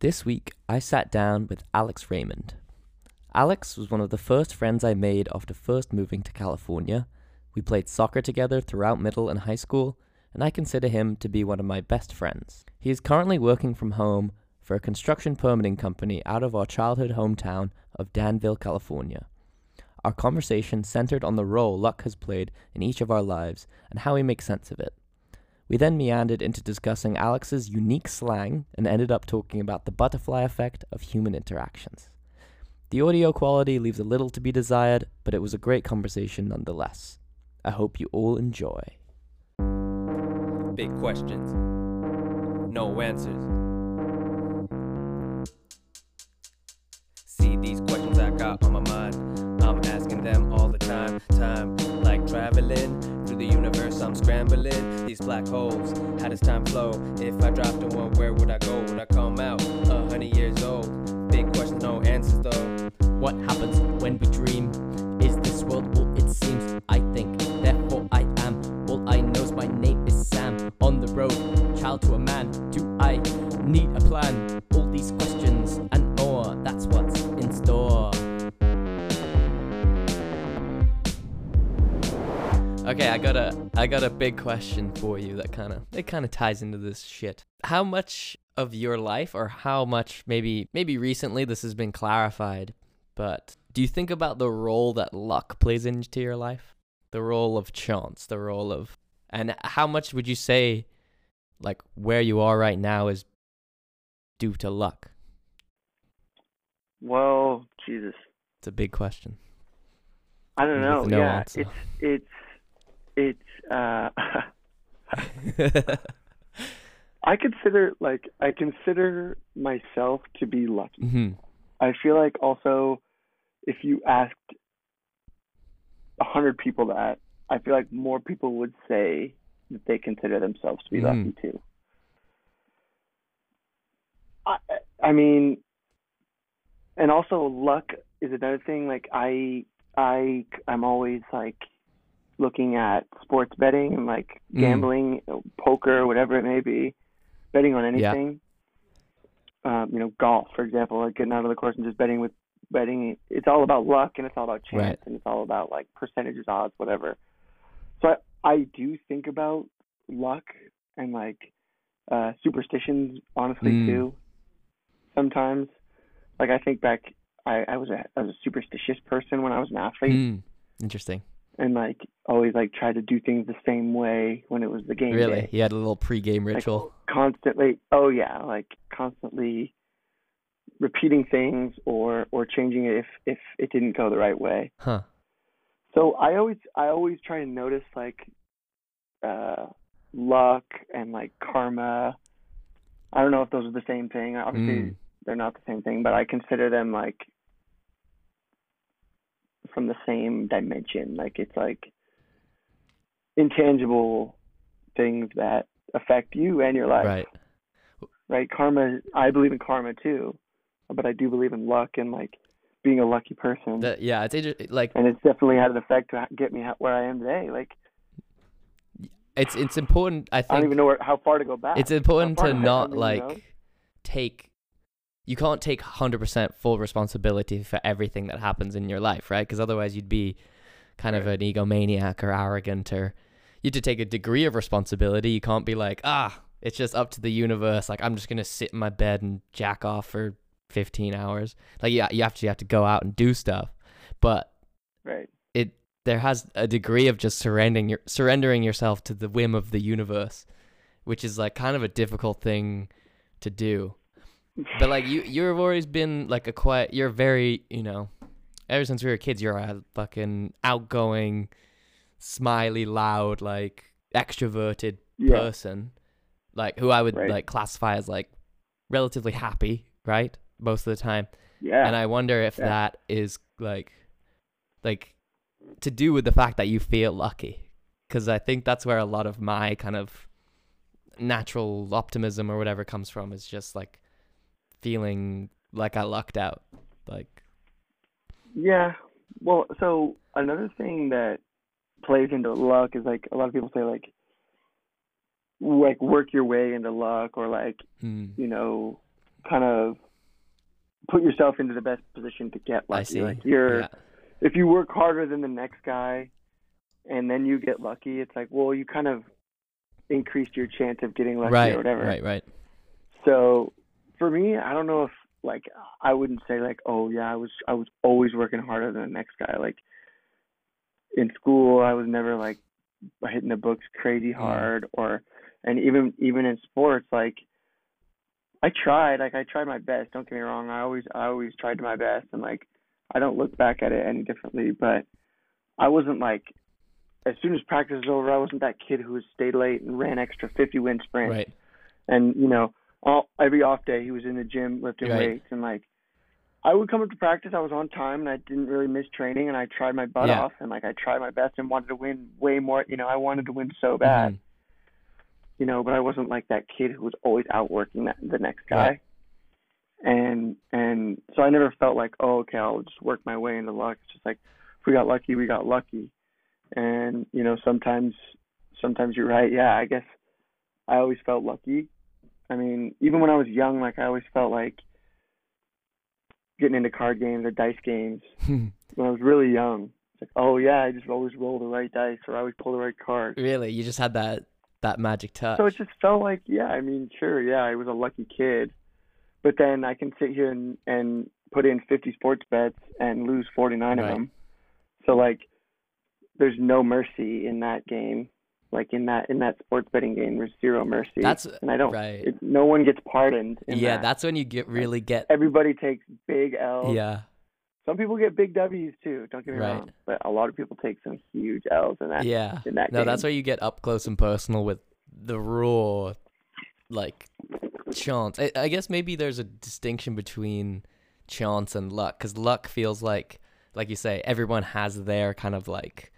This week, I sat down with Alex Raymond. Alex was one of the first friends I made after first moving to California. We played soccer together throughout middle and high school, and I consider him to be one of my best friends. He is currently working from home for a construction permitting company out of our childhood hometown of Danville, California. Our conversation centered on the role luck has played in each of our lives and how we make sense of it. We then meandered into discussing Alex's unique slang and ended up talking about the butterfly effect of human interactions. The audio quality leaves a little to be desired, but it was a great conversation nonetheless. I hope you all enjoy. Big questions, no answers. See these questions I got on my mind. Time. Like traveling through the universe. I'm scrambling these black holes. How does time flow? If I dropped in one, where would I go? Would I come out a hundred years old? Big question, no answers though. What happens when we dream? Is this world all it seems? I think, therefore I am. All I know is my name is Sam. On the road, child to a man. Do I need a plan? All these questions Okay, I got a I got a big question for you that kind of it kind of ties into this shit. How much of your life or how much maybe maybe recently this has been clarified, but do you think about the role that luck plays into your life? The role of chance, the role of and how much would you say like where you are right now is due to luck? Well, Jesus, It's a big question. I don't know. No yeah, answer. it's it's it's. uh I consider like I consider myself to be lucky. hmm I feel like also if you asked a hundred people that, I feel like more people would say that they consider themselves to be Mhm. lucky too. I I mean, and also luck is another thing. Like I I I'm always like looking at sports betting and like Mm. gambling, poker, whatever it may be, betting on Yeah. anything. Um, you know, golf, for example, like getting out of the course and just betting with betting. It's all about luck and it's all about chance Right. and it's all about like percentages, odds, whatever. So I, I do think about luck and like uh superstitions honestly Mm. too. Sometimes, like I think back, I, I was a I was a superstitious person when I was an athlete Mm. Interesting. And like always like tried to do things the same way when it was the game Really? day. You had a little pre-game Like, ritual. constantly oh yeah like constantly repeating things or or changing it if if it didn't go the right way Huh. so i always i always try to notice like uh luck and like karma i don't know if those are the same thing obviously Mm. they're not the same thing but i consider them like from the same dimension like it's like intangible things that affect you and your life Right. right? Karma, I believe in karma too, but I do believe in luck and like being a lucky person. That, yeah, it's inter- like and it's definitely had an effect to get me where I am today. Like it's it's important. I think I don't even know where, how far to go back. it's important to not like know? take. You can't take hundred percent full responsibility for everything that happens in your life, right? Because otherwise, you'd be kind of an egomaniac or arrogant, or you have to take a degree of responsibility. You can't be like, ah, it's just up to the universe. Like I'm just gonna sit in my bed and jack off for fifteen hours. Like yeah, you actually have to go out and do stuff, but right. it there has a degree of just surrendering your surrendering yourself to the whim of the universe, which is like kind of a difficult thing to do. But like you you've always been like a quiet you're very, you know, ever since we were kids you're a fucking outgoing, smiley, loud, like extroverted Yeah. person. Like who I would Right. like classify as like relatively happy, right? Most of the time Yeah. and I wonder if Yeah. that is like like to do with the fact that you feel lucky because I think that's where a lot of my kind of natural optimism or whatever comes from is just like feeling like I lucked out like Yeah. Well, so another thing that plays into luck is like a lot of people say like like work your way into luck or like hmm, you know kind of put yourself into the best position to get lucky. I see. Like you're yeah. if you work harder than the next guy and then you get lucky, it's like, well, you kind of increased your chance of getting lucky right, or whatever. right, right. So for me, I don't know if like I wouldn't say like, oh yeah, I was I was always working harder than the next guy. Like in school, I was never like hitting the books crazy mm. hard or and even even in sports like I tried like I tried my best don't get me wrong I always I always tried my best and like I don't look back at it any differently but I wasn't like as soon as practice was over I wasn't that kid who stayed late and ran extra 50 wind sprints Right. and you know all every off day he was in the gym lifting Right. weights and like I would come up to practice I was on time and I didn't really miss training and I tried my butt Yeah. off and like I tried my best and wanted to win way more you know I wanted to win so bad Mhm. you know but I wasn't like that kid who was always outworking that the next guy Right. and and so I never felt like oh okay I'll just work my way into luck it's just like if we got lucky we got lucky and you know sometimes sometimes you're right yeah I guess I always felt lucky I mean even when I was young like I always felt like getting into card games or dice games hmm. when I was really young it's like oh yeah I just always roll the right dice or I always pull the right card really, you just had that that magic touch. so it just felt like, yeah, I mean, sure, yeah, I was a lucky kid. But then I can sit here and, and put in 50 sports bets and lose 49 Right. of them. So like, there's no mercy in that game. Like in that in that sports betting game, there's zero mercy. That's and I don't. right. It, no one gets pardoned. In yeah, that. that's when you get really get. everybody takes big L's. Yeah, Some people get big W's too. Don't get me Right. wrong, but a lot of people take some huge L's in that. yeah. In that No, game. that's where you get up close and personal with the raw, like chance. I, I guess maybe there's a distinction between chance and luck, because luck feels like, like you say, everyone has their kind of like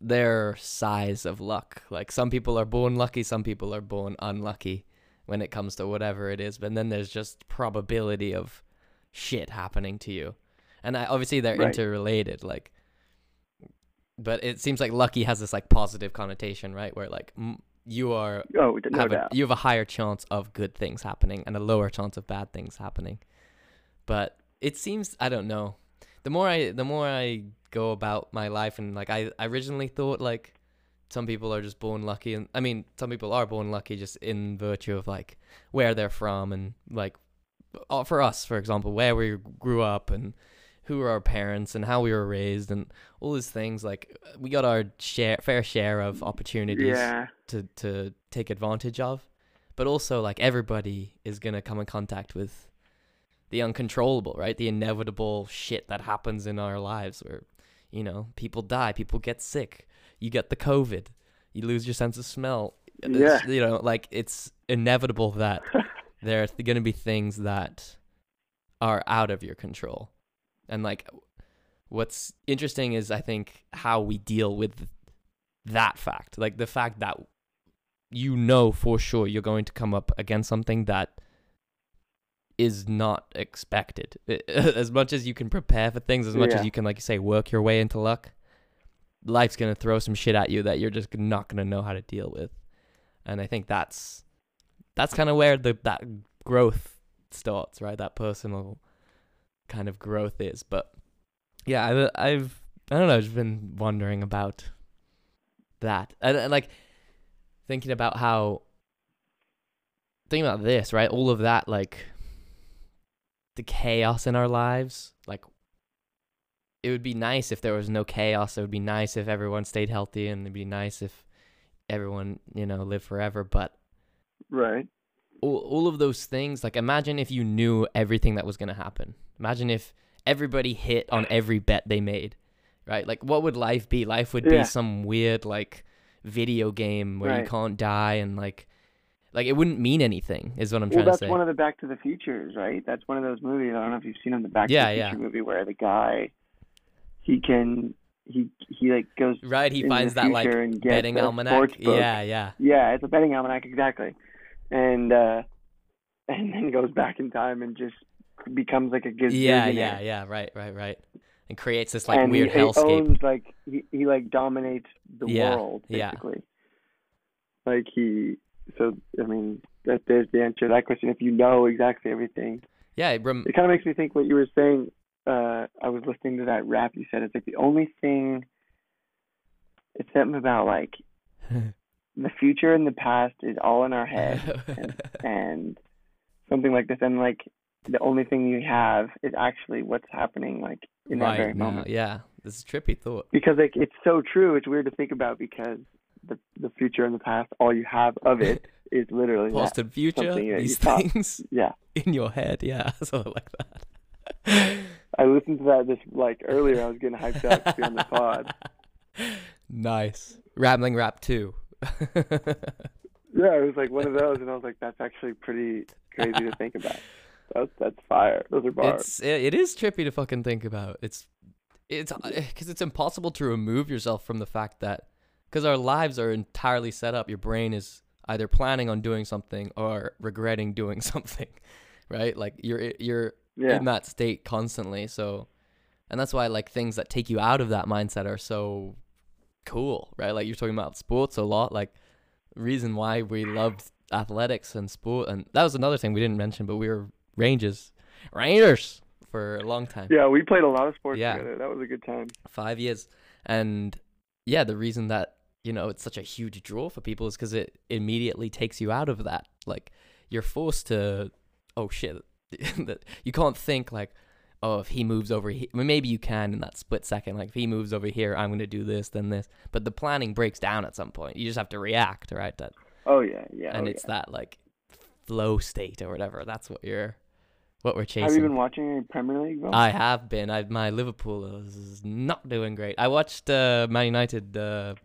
their size of luck. Like some people are born lucky, some people are born unlucky when it comes to whatever it is. But then there's just probability of shit happening to you, and I, obviously they're Right. interrelated. Like, but it seems like lucky has this like positive connotation, right? Where like m- you are Oh, no have a, you have a higher chance of good things happening and a lower chance of bad things happening. But it seems I don't know. The more I the more I go about my life and like I, I originally thought like some people are just born lucky and I mean some people are born lucky just in virtue of like where they're from and like uh, for us for example where we grew up and who are our parents and how we were raised and all these things like we got our share fair share of opportunities Yeah. to to take advantage of but also like everybody is going to come in contact with the uncontrollable right? The inevitable shit that happens in our lives where you know people die people get sick you get the covid you lose your sense of smell. It's, you know like it's inevitable that there there's going to be things that are out of your control. And like what's interesting is i think how we deal with that fact. Like the fact that you know for sure you're going to come up against something that is not expected. As much as you can prepare for things as much Yeah. as you can like you say work your way into luck life's to throw some shit at you that you're just not to know how to deal with. And i think that's that's kind of where the that growth starts right? That personal kind of growth is. But yeah I've, I've i don't know I've just been wondering about that. And, and like thinking about how thinking about this right? All of that like the chaos in our lives like it would be nice if there was no chaos. It would be nice if everyone stayed healthy and it'd be nice if everyone you know lived forever but Right. all, all of those things like imagine if you knew everything that was going to happen. Imagine if everybody hit on every bet they made right? Like what would life be? Life would Yeah. be some weird like video game where you can't die and like like it wouldn't mean anything is what i'm well, trying to say. that's one of the Back to the Futures, right? That's one of those movies. I don't know if you've seen them, the Back Yeah, to the yeah. Future movie, where the guy, he can, he he like goes right he finds that like betting almanac yeah yeah Yeah, it's a betting almanac exactly, and uh and then goes back in time and just becomes like a gazillionaire. yeah yeah yeah right right right and creates this like and weird he, he hellscape owns like he, he like dominates the Yeah, world yeah. basically. Like he, so I mean, that there's the answer to that question. If you know exactly everything, Yeah, it rem- it kind of makes me think what you were saying. Uh, I was listening to that rap you said. It's like the only thing. It's something about like the future and the past is all in our head, and, and something like this. And like the only thing you have is actually what's happening, like in that very now. moment. Yeah, this is a trippy thought. Because like it's so true. It's weird to think about because the the future and the past, all you have of it is literally. Past and future, something that you these thought. things Yeah. in your head. Yeah, something like that. I listened to that this like earlier. I was getting hyped up to be on the pod. nice. Rambling rap too. Yeah, it was like one of those, and I was like, "That's actually pretty crazy to think about." That's that's fire. Those are bars. it's it, it is trippy to fucking think about. It's it's uh, because it's impossible to remove yourself from the fact that because our lives are entirely set up. Your brain is either planning on doing something or regretting doing something, right? Like you're you're yeah, in that state constantly. So, and that's why like things that take you out of that mindset are so cool, right? Like you're talking about sports a lot. Like reason why we loved athletics and sport, and that was another thing we didn't mention, but we were Rangers, Rangers for a long time, yeah. We played a lot of sports Yeah. together. That was a good time. five years, and yeah, the reason that you know it's such a huge draw for people is because it immediately takes you out of that. Like you're forced to, oh shit, you can't think like, oh, if he moves over here, I mean, maybe you can in that split second. Like if he moves over here, I'm gonna do this, then this. But the planning breaks down at some point. You just have to react, right? That Oh yeah, yeah. and oh, it's yeah. that like flow state or whatever. That's what you're, what we're Have you been watching any Premier League? Bro? I have been. I my Liverpool is not doing great. I watched uh, Man United. Uh,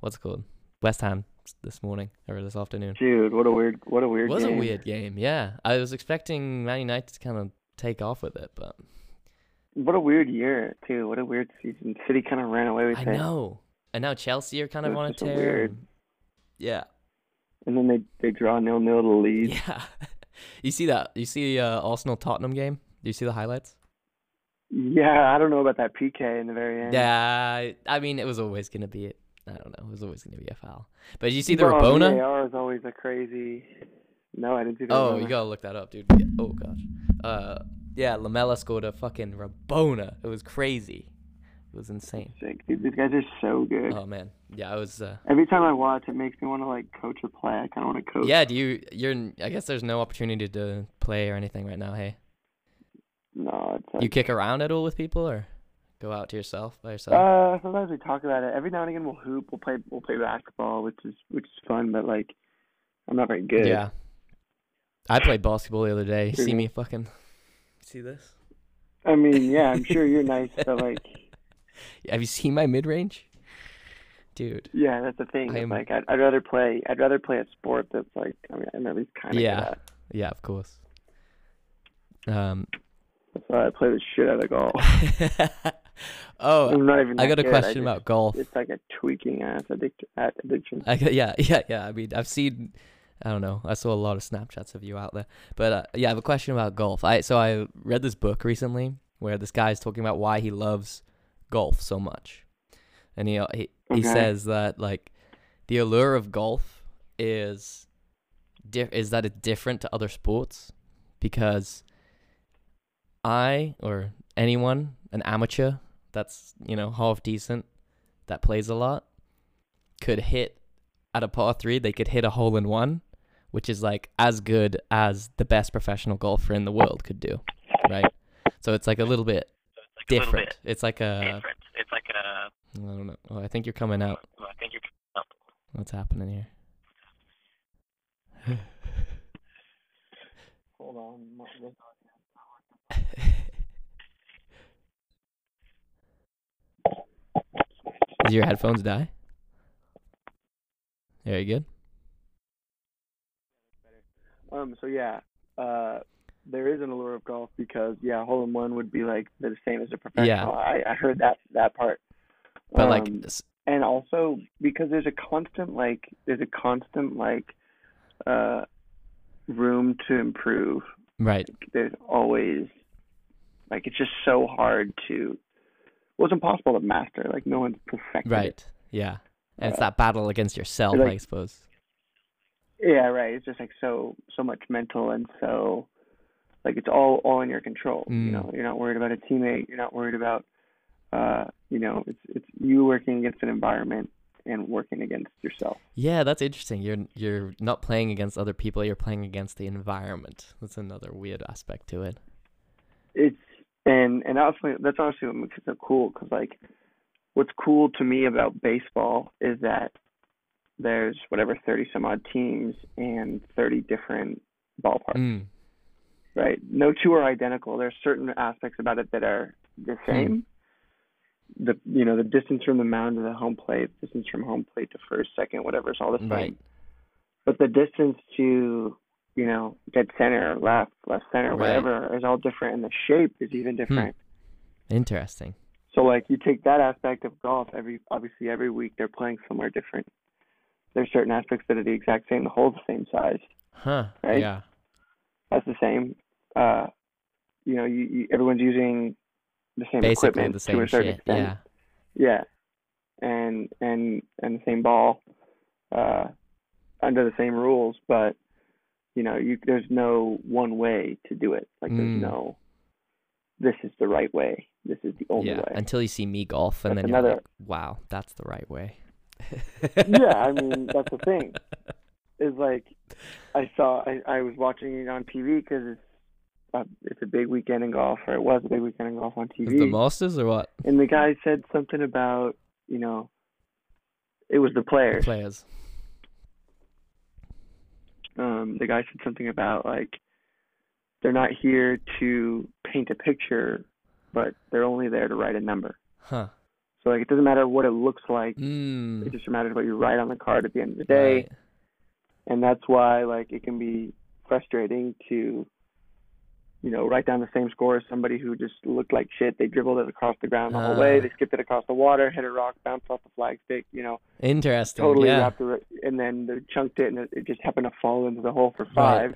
what's it called? West Ham this morning or this afternoon. Dude, what a weird, what a weird. It was game. a weird game. Yeah, I was expecting Man United to kind of take off with it, but What a weird year too. What a weird season. City kind of ran away with I it, I know. And now Chelsea are kind of It on a tear. and- Yeah, and then they they draw nil nil to Leeds. yeah. you see that? You see uh, Arsenal Tottenham game? Do you see the highlights? Yeah, I don't know about that PK in the very end. Yeah, I mean it was always gonna be it. I don't know. It was always gonna be a foul. But did you see the Bro, Rabona? VAR is always a crazy. No, I didn't see. Oh, Rabona. you gotta look that up, dude. Oh gosh. Uh, yeah, Lamela scored a fucking Rabona. It was crazy. It was insane. Sick, dude. These guys are so good. Oh man. Yeah, I was. Uh, Every time I watch, it makes me want to like coach or play. I kind of want to coach. yeah. Do you? You're. I guess there's no opportunity to play or anything right now. Hey, No, it's like, you kick around at all with people or go out to yourself by yourself? Uh, sometimes we talk about it. Every now and again, we'll hoop. We'll play. We'll play basketball, which is which is fun. But like, I'm not very good. yeah. I played basketball the other day. See me fucking. See this? I mean, yeah, I'm sure you're nice, but like, Have you seen my mid range? Dude. yeah, that's the thing. Am- Like, I'd, I'd rather play. I'd rather play a sport that's like. I mean, I'm at least kind of Yeah. Yeah, of course. Um. That's why I play the shit out of golf. oh, I'm not even. I got a good. question just- about golf. It's like a tweaking ass addict addiction. I got, yeah, yeah, yeah. I mean, I've seen, I don't know. I saw a lot of Snapchats of you out there, but uh, yeah, I have a question about golf. I so I read this book recently where this guy is talking about why he loves golf so much, and he uh, he he Okay. says that like the allure of golf is di- is that it's different to other sports because I or anyone an amateur that's you know half decent that plays a lot could hit at a par three, they could hit a hole in one, which is like as good as the best professional golfer in the world could do, right? So it's like a little bit different. It's like a different. It's like a. I don't know. Oh, I think you're coming out. I think you're. coming out. What's happening here? Hold on. Did your headphones die? Very good. Um. So yeah. Uh. There is an allure of golf because yeah, hole in one would be like the same as a professional. Yeah. I I heard that that part. But like, Um, s- and also because there's a constant like there's a constant like uh room to improve right, there's always like it's just so hard to well it's impossible to master like no one's perfected it. right, yeah, and it's Uh, that battle against yourself, like- I suppose. Yeah, right. It's just like so so much mental and so like it's all all in your control. Mm. You know, you're not worried about a teammate. You're not worried about uh, you know, it's it's you working against an environment and working against yourself. Yeah, that's interesting. You're you're not playing against other people. You're playing against the environment. That's another weird aspect to it. It's and and honestly, that's honestly what makes it so cool. Because like, what's cool to me about baseball is that there's whatever thirty some odd teams and thirty different ballparks. Mm. Right? No two are identical. There are certain aspects about it that are the hmm. same. The you know the distance from the mound to the home plate, distance from home plate to first, second, whatever is all the same. Right. But the distance to you know dead center, left, left center, Right. whatever is all different, and the shape is even hmm. different. Interesting. So like you take that aspect of golf. Every obviously every week they're playing somewhere different. There's certain aspects that are the exact same. The hole's the same size. Huh. Right? Yeah. that's the same. Uh, you know, you, you everyone's using the same Basically equipment the to same a certain shit. extent. Yeah. Yeah, and and and the same ball, uh, under the same rules, but you know, you there's no one way to do it. Like Mm. there's no, this is the right way. This is the only yeah. way. Until you see me golf, and That's then you're another- like, "Wow, that's the right way." yeah, I mean that's the thing. Is like, I saw I I was watching it on TV because it's. Uh, it's a big weekend in golf, or it was a big weekend in golf on TV. Is the Masters or what? and the guy said something about you know it was the The players players. um the guy said something about like they're not here to paint a picture but they're only there to write a number Huh. so like it doesn't matter what it looks like Mm. it just matters what you write on the card at the end of the day Right. and that's why like it can be frustrating to you know write down the same score as somebody who just looked like shit they dribbled it across the ground the whole way Ah. they skipped it across the water hit a rock bounced off the flagstick you know Interesting. totally yeah. wrapped it, and then they chunked it, and it, it just happened to fall into the hole for five.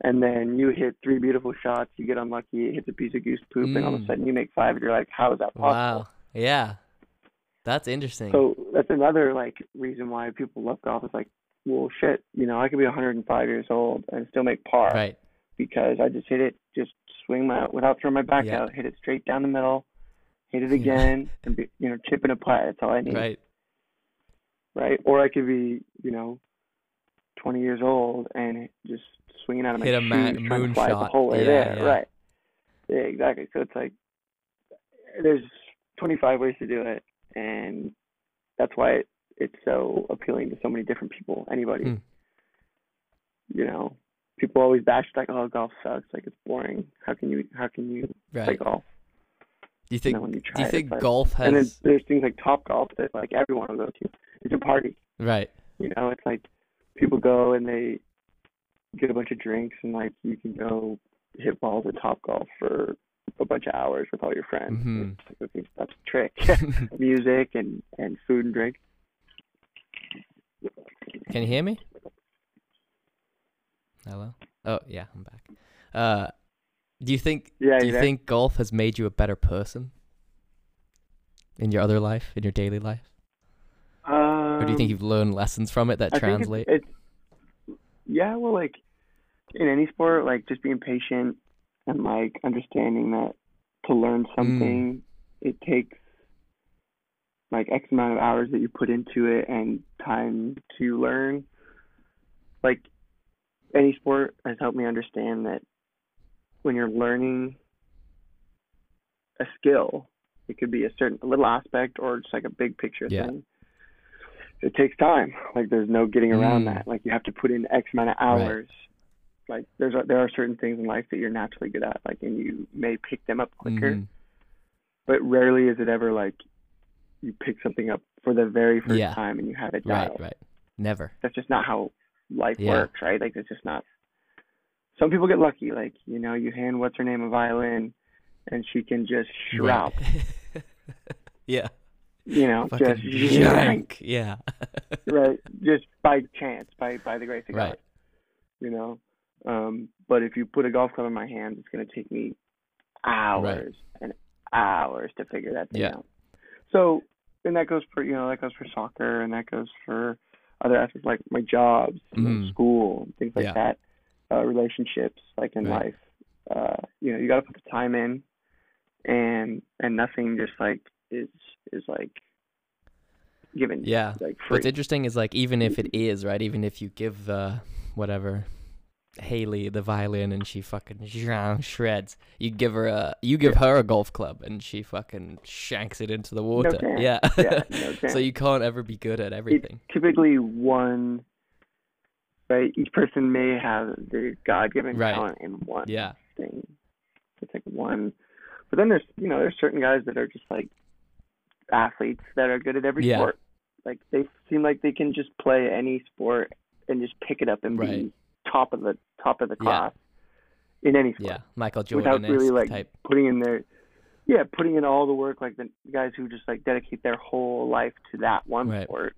And then you hit three beautiful shots. You get unlucky. It hits a piece of goose poop, and all of a Mm. sudden you make five. And you're like, how is that possible? Wow. Yeah. That's interesting. So that's another like reason why people love golf. Is like, well, shit. You know, I could be 105 years old and still make par right. Because I just hit it, just swing my without throwing my back Yeah. out, hit it straight down the middle, hit it Yeah. again, and be, you know, chip in a putt. That's all I need. Right. right? Or I could be, you know, 20 years old and just swinging out of my Hit a shoes, ma- moon to fly the shot. whole way Yeah, there, yeah. right? Yeah, exactly. So it's like there's 25 ways to do it, and that's why it, it's so appealing to so many different people. Anybody, Hmm. you know, people always bash like, "Oh, golf sucks. Like it's boring. How can you? How can you play golf?" Do you think you do you it, think but- golf has? and then there's things like Top Golf that like everyone will go to. It's a party. right. You know, it's like people go and they get a bunch of drinks and like you can go hit balls at Top Golf for a bunch of hours with all your friends. Mhm. It's like, okay, that's the trick. Music and and food and drink. Can you hear me? Hello? Oh, yeah, I'm back. Uh do you think Yeah, do you think golf has made you a better person in your other life, in your daily life? Um, Or do you think you've learned lessons from it that I think it's- translate? It's, yeah, well, like in any sport, like just being patient and like understanding that to learn Mm. something, it takes like X amount of hours that you put into it and time to learn. Like any sport has helped me understand that when you're learning a skill, it could be a certain a little aspect or just like a big picture Yeah. thing. It takes time. Like there's no getting around Mm. that. Like you have to put in X amount of hours. Right. Like there's a, there are certain things in life that you're naturally good at, like and you may pick them up quicker, Mhm. but rarely is it ever like you pick something up for the very first Yeah. time and you have it Right, right. Never. That's just not how life Yeah. works, right? Like it's just not. Some people get lucky, like you know, you hand what's her name a violin, and she can just shrap, Right. yeah. you know, Fucking just jank. Yeah. right, just by chance, by by the grace of Right. God, you know. Um, but if you put a golf club in my hand, it's gonna take me hours and hours to figure that thing Yeah. out. So, and that goes for you know that goes for soccer, and that goes for other aspects like my jobs, Mm. school, things like Yeah. that, uh, relationships, like in Right. life. Uh, you know, you got to put the time in, and and nothing just like is is like given Yeah. like free. What's interesting is like even if it is right, even if you give uh whatever Haley the violin and she fucking shreds, you give her a you give her a golf club and she fucking shanks it into the water. chance. yeah. yeah, no so you can't ever be good at everything. typically one right each person may have their god-given Right. talent in one Yeah. thing it's like one but then there's you know there's certain guys that are just like athletes that are good at every Yeah. sport like they seem like they can just play any sport and just pick it up and Right. be top of the top of the Yeah. class in any sport Yeah. Michael without Jordan really like type. putting in their yeah putting in all the work like the guys who just like dedicate their whole life to that one Right. sport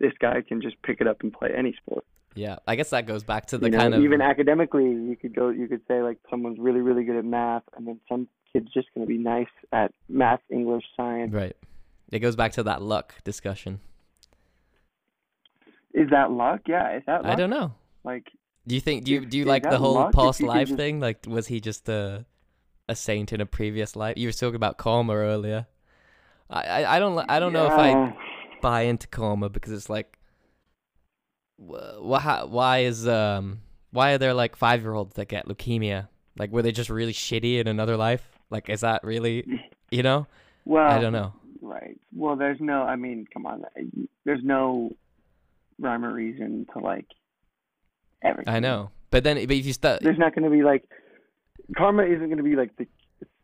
this guy can just pick it up and play any sport Yeah. I guess that goes back to the you know kind of even academically you could go you could say like someone's really really good at math and then some kid's just going to be nice at math english science Right. It goes back to that luck discussion. is that luck yeah is that luck I don't know. like Do you think do you do you like the whole past life just- thing? Like was he just a a saint in a previous life? You were talking about karma earlier. I I, I don't I don't know if I buy into karma because it's like why why is um why are there like 5-year-olds that get leukemia? Like were they just really shitty in another life? Like is that really, you know? well I don't know. right well there's no i mean come on there's no rhyme or reason to like everything I know. But then but if you start there's not going to be like karma isn't going to be like the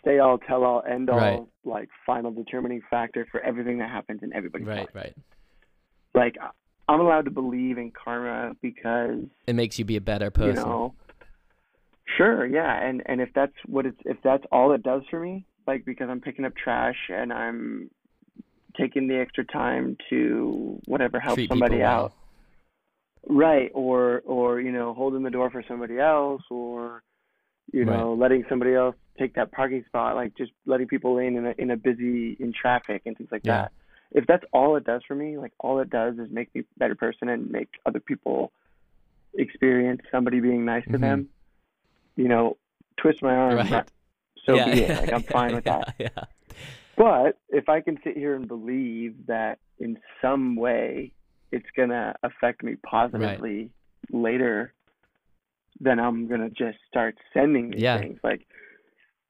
say all tell all end all Right. like final determining factor for everything that happens in everybody's right, life. right. Right. Like I'm allowed to believe in karma because It makes you be a better you person. know sure yeah and and if that's what it's if that's all it does for me like because I'm picking up trash and I'm taking the extra time to whatever help Treat somebody people well. Right or or you know holding the door for somebody else or you Right. know letting somebody else take that parking spot like just letting people in in a, in a busy in traffic and things like Yeah. that if that's all it does for me like all it does is make me a better person and make other people experience somebody being nice to Mhm. them you know twist my arm Right. so yeah, be it like i'm fine with yeah, that Yeah. but if I can sit here and believe that in some way it's gonna affect me positively later, then I'm gonna just start sending these Yeah. things. Like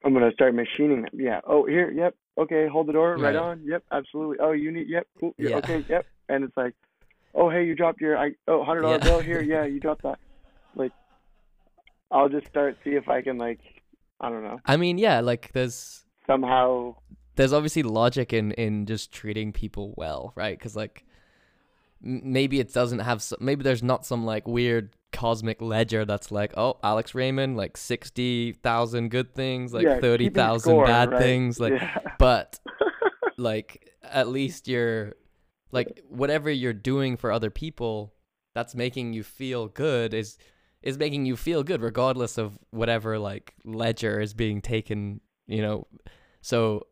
I'm gonna start machining them. Yeah. Oh, here. Yep. Okay. Hold the door. Right, Right. on. Yep. Absolutely. Oh, you need. Yep. Cool. Yeah. Okay. Yep. And it's like, oh, hey, you dropped your. I oh, hundred dollar Yeah. bill here. Yeah, you dropped that. Like, I'll just start see if I can like, I don't know, I mean, yeah, like there's somehow. there's obviously logic in in just treating people well, right? Because like maybe it doesn't have some, maybe there's not some like weird cosmic ledger that's like oh Alex Raymond like sixty thousand good things like yeah, thirty keeping bad right? things like Yeah. but like at least you're like whatever you're doing for other people that's making you feel good is is making you feel good regardless of whatever like ledger is being taken you know so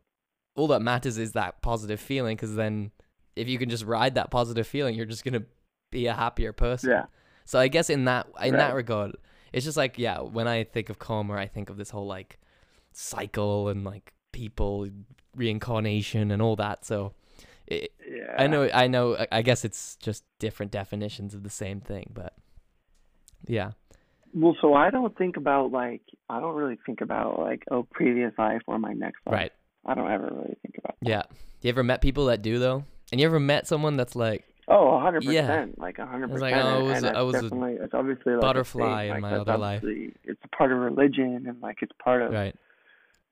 all that matters is that positive feeling because then if you can just ride that positive feeling you're just gonna be a happier person yeah. so I guess in that in that regard, it's just like yeah, when I think of karma, I think of this whole like cycle and like people reincarnation and all that. So it, Yeah. I know I know I- I guess it's just different definitions of the same thing, but yeah. Well, so I don't think about like I don't really think about like oh previous life or my next life. Right. I don't ever really think about. That. Yeah. You ever met people that do though? And you ever met someone that's like Oh, a hundred Yeah. percent, like a hundred percent. like, oh, I was- and I was a definitely it's obviously like a butterfly in my other life. It's a part of religion and like it's part of right.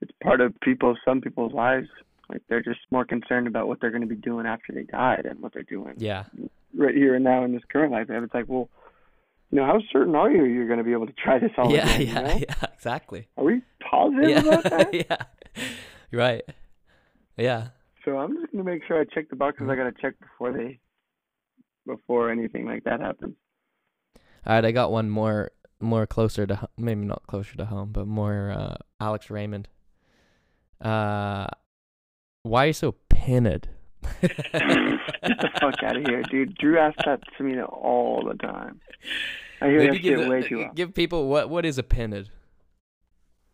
it's part of people some people's lives. Like they're just more concerned about what they're going to be doing after they die than what they're doing Yeah. right here and now in this current life. And it's like, well, you know, how certain are you you're going to be able to try this all yeah, again? you yeah, know? yeah, exactly. Are we positive about that? Yeah. yeah. Right. Yeah. So I'm just gonna make sure I check the boxes I gotta check before they, before anything like that happens. All right, I got one more more closer to maybe not closer to home, but more uh, Alex Raymond. Uh, why are you so pinned Get the fuck out of here, dude. Drew asks that to me all the time. I hear Maybe that give, shit the- way too often. give people what what is a pinhead?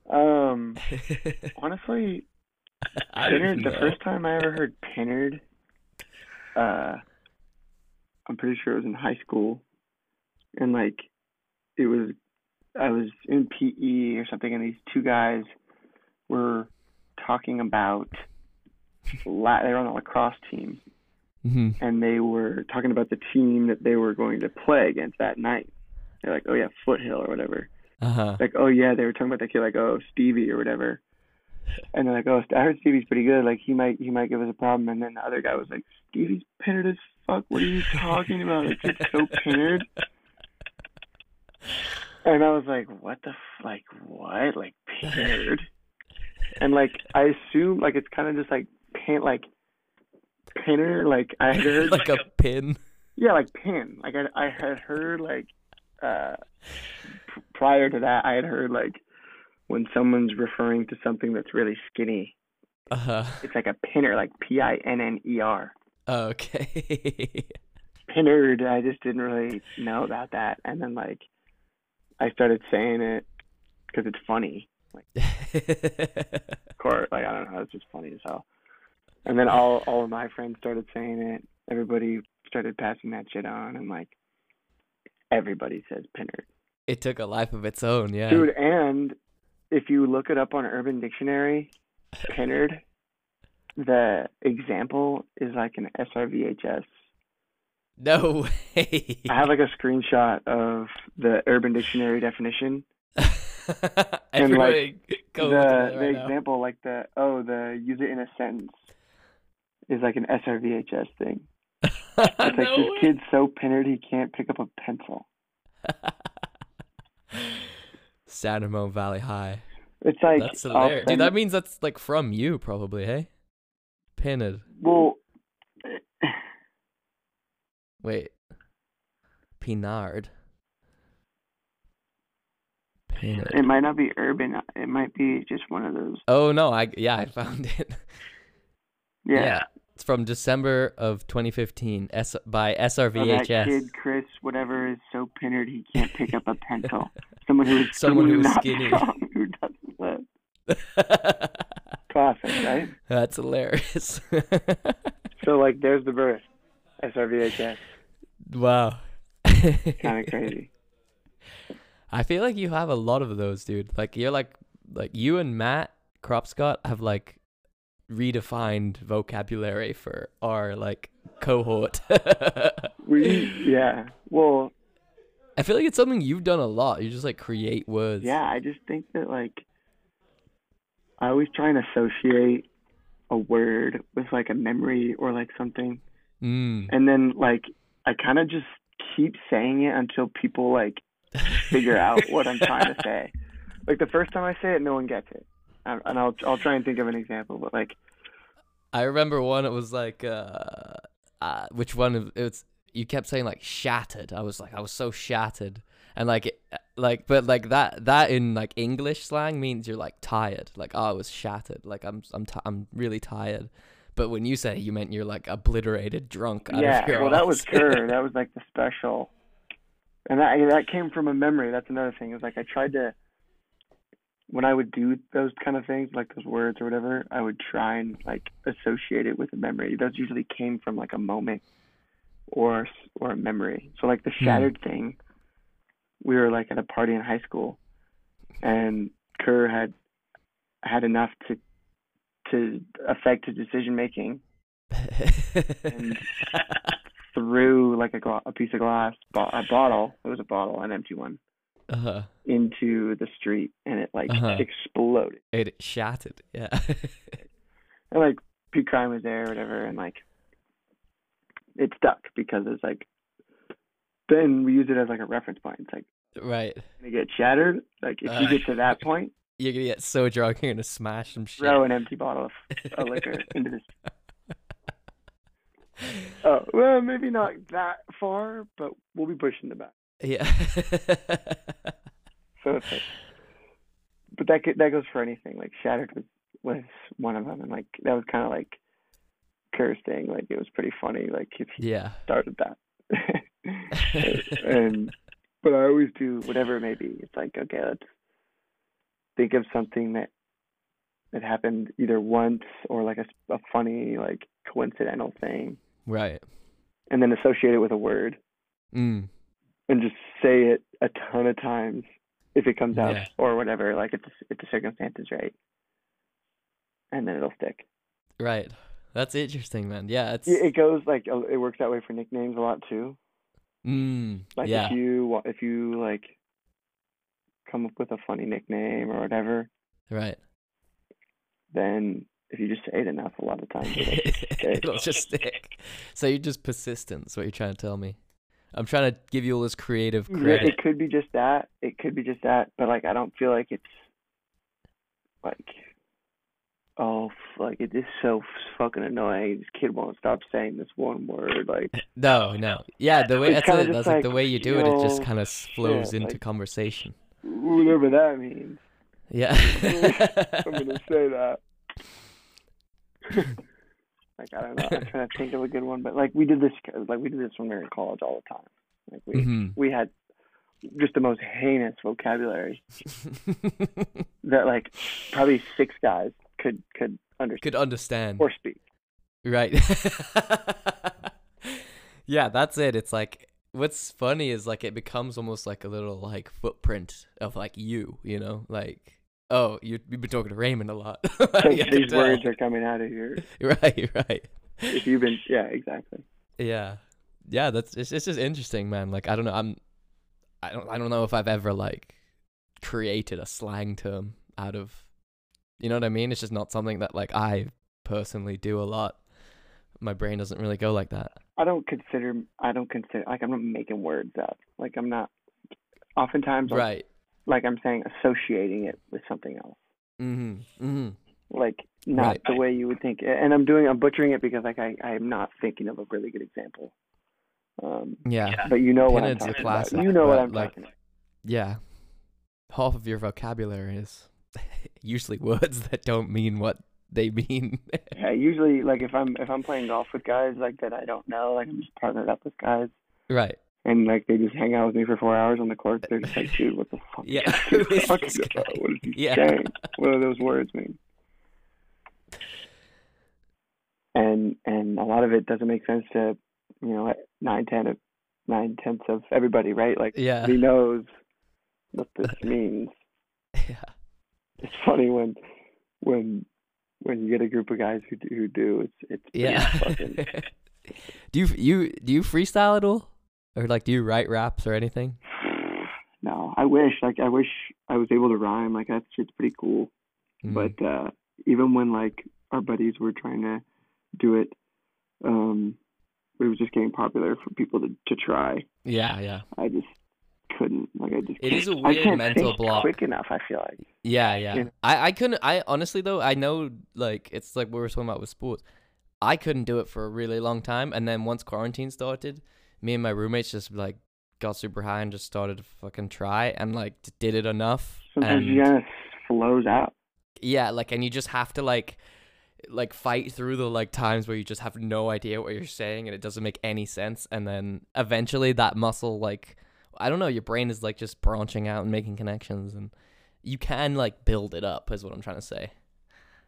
Um, honestly, Pinnard, the first time I ever heard Pinnard, uh, I'm pretty sure it was in high school. And like, it was, I was in PE or something, and these two guys were talking about, la- they were on a lacrosse team, Mhm. and they were talking about the team that they were going to play against that night. They're like, oh yeah, Foothill or whatever Uh-huh. like, oh yeah, they were talking about that kid, like, oh Stevie or whatever. And they're like, oh, I heard Stevie's pretty good. Like, he might, he might give us a problem. And then the other guy was like, Stevie's pinned as fuck. What are you talking about? Like, kid's so pinned. And I was like, what the, f- like, what, like, pinned? And like, I assume, like, it's kind of just like pin, like, pinner. Like, I heard, like a pin. yeah, like pin. Like, I, I had heard, like, uh, prior to that, I had heard like when someone's referring to something that's really skinny, Uh-huh. it's like a pinner, like P I N N E R. Okay. Pinnerd. I just didn't really know about that, and then like I started saying it because it's funny. Of course, like I don't know, it's just funny as hell. And then all all of my friends started saying it. Everybody started passing that shit on, and like everybody says Pinnerd. it took a life of its own, yeah. Dude, and if you look it up on Urban Dictionary, Pinnard, the example is like an SRVHS. No way. I have like a screenshot of the Urban Dictionary definition. Everybody the go look at it the right now. example, like the oh, the use it in a sentence, is like an SRVHS thing. It's like no this way. kid's so pinnard he can't pick up a pencil. San Ramon Valley High. It's like That's hilarious. Dude, that means that's like from you probably, hey? Pinned. well, Wait. Pinard. Pinned. it might not be urban. It might be just one of those. Oh no, I yeah, I found it. Yeah. It's from December of 2015 S- by SRVHS. Oh, that kid, Chris, whatever, is so pinnard he can't pick up a pencil. Someone who is Someone who is not skinny. strong, who doesn't live. Classic, right? That's hilarious. So like, there's the birth. SRVHS, wow. kind of crazy. I feel like you have a lot of those, dude. Like you're like like you and Matt Cropscott have like redefined vocabulary for our like cohort. We, yeah. Well, I feel like it's something you've done a lot. You just like create words. yeah. I just think that like, I always try and associate a word with like a memory or like something. Mm. and then like I kind of just keep saying it until people like figure out what I'm trying to say. Like the first time I say it, no one gets it, and I'll I'll try and think of an example. But like, I remember one. It was like, uh, uh, which one? of- It's you kept saying like shattered. I was like, I was so shattered, and like, it, like, but like that that in like English slang means you're like tired. Like, oh, I was shattered. Like, I'm I'm t- I'm really tired. But when you said it, you meant you're like obliterated, drunk. Yeah, well that was. Kerr. that was like the special, and that that came from a memory. That's another thing. It was like I tried to. When I would do those kind of things, like those words or whatever, I would try and like associate it with a memory. Those usually came from like a moment or or a memory. So like the Hmm. shattered thing, we were like at a party in high school, and Kerr had had enough to to affect his decision making and threw like a, gla- a piece of glass, bo- a bottle. It was a bottle, an empty one, uh-huh. into the street, and it like Uh-huh. exploded. It shattered. Yeah. And like Pete Crime was there, or whatever, and like it stuck because it's like. Then we use it as like a reference point. It's like right. gonna get shattered. Like if you Uh. get to that point, You're gonna get so drunk, you're gonna smash some shit. throw an empty bottle of, of liquor into this. Oh well, maybe not that far, but we'll be pushing the back. Yeah. So it's like, but that that goes for anything. Like shattered was was one of them, and like that was kind of like Kerr's thing. Like it was pretty funny. Like if he Yeah. started that. and but I always do whatever it may be. It's like okay, let's think of something that that happened either once or like a funny like coincidental thing, Right. and then associate it with a word Mm. And just say it a ton of times if it comes out Yeah. or whatever. Like if the, if the circumstances right, and then it'll stick. Right. That's interesting, man. Yeah, it's It goes like it works that way for nicknames a lot too. mm, Like yeah. if you if you like come up with a funny nickname or whatever, Right. then if you just say it enough, a lot of times it'll just stick. It'll just stick. So you're just persistent. Is what you're trying to tell me. I'm trying to give you all this creative Yeah, credit. It could be just that. It could be just that. But like, I don't feel like it's like, oh, like it is so fucking annoying. This kid won't stop saying this one word. Like, No, no. Yeah, the way that's it. That's like, the way you do it. It just kind of flows into like- conversation. whatever that means. Yeah. I'm gonna say that. like I don't know. I'm trying to think of a good one, but like we did this, like we did this when we were in college all the time. Like we Mhm. we had just the most heinous vocabulary that like probably six guys could could understand Could understand. or speak. Right. yeah, that's it. It's like what's funny is like it becomes almost like a little like footprint of like you, you know, like oh, you you've been talking to Raymond a lot. Like, You can these words are coming out of here. right, right. If you've been, yeah, exactly. Yeah, yeah. That's it's it's just interesting, man. Like I don't know, I'm I don't I don't know if I've ever like created a slang term out of you know what I mean. It's just not something that like I personally do a lot. My brain doesn't really go like that. I don't consider. I don't consider like I'm not making words up. Like I'm not. Oftentimes, I'll- Right. Like I'm saying, associating it with something else. Mm-hmm. Mm-hmm. like not Right. the way you would think and i'm doing i'm butchering it because like i i'm not thinking of a really good example um Yeah. but you know what i'm Pinhead's a talking about you know what i'm like, talking about Yeah. Half of your vocabulary is usually words that don't mean what they mean. yeah usually like if i'm if i'm playing golf with guys like that i don't know like i'm just partnered up with guys right. And like they just hang out with me for four hours on the court they're just like dude what the fuck Yeah. Who is talking this about? guy? what is he Yeah. saying what do those words mean and and a lot of it doesn't make sense to you know nine ten of nine tenths of everybody right like Yeah. he knows what this means. Yeah. It's funny when when when you get a group of guys who do, who do it's it's Yeah. fucking, do you you do you freestyle at all, or like do you write raps or anything? no I wish like I wish I was able to rhyme like that shit's pretty cool Mm. but uh even when like our buddies were trying to do it um it was just getting popular for people to to try yeah, yeah, I just couldn't like I just It is a weird mental block. quick enough I feel like yeah, yeah. You know? I I couldn't. I honestly though, I know like it's like we were talking about with sports. I couldn't do it for a really long time, and then once quarantine started, me and my roommates just like got super high and just started to fucking try and like did it enough. sometimes and just flows out yeah like and you just have to like like fight through the like times where you just have no idea what you're saying and it doesn't make any sense and then eventually that muscle like i don't know your brain is like just branching out and making connections and you can like build it up is what i'm trying to say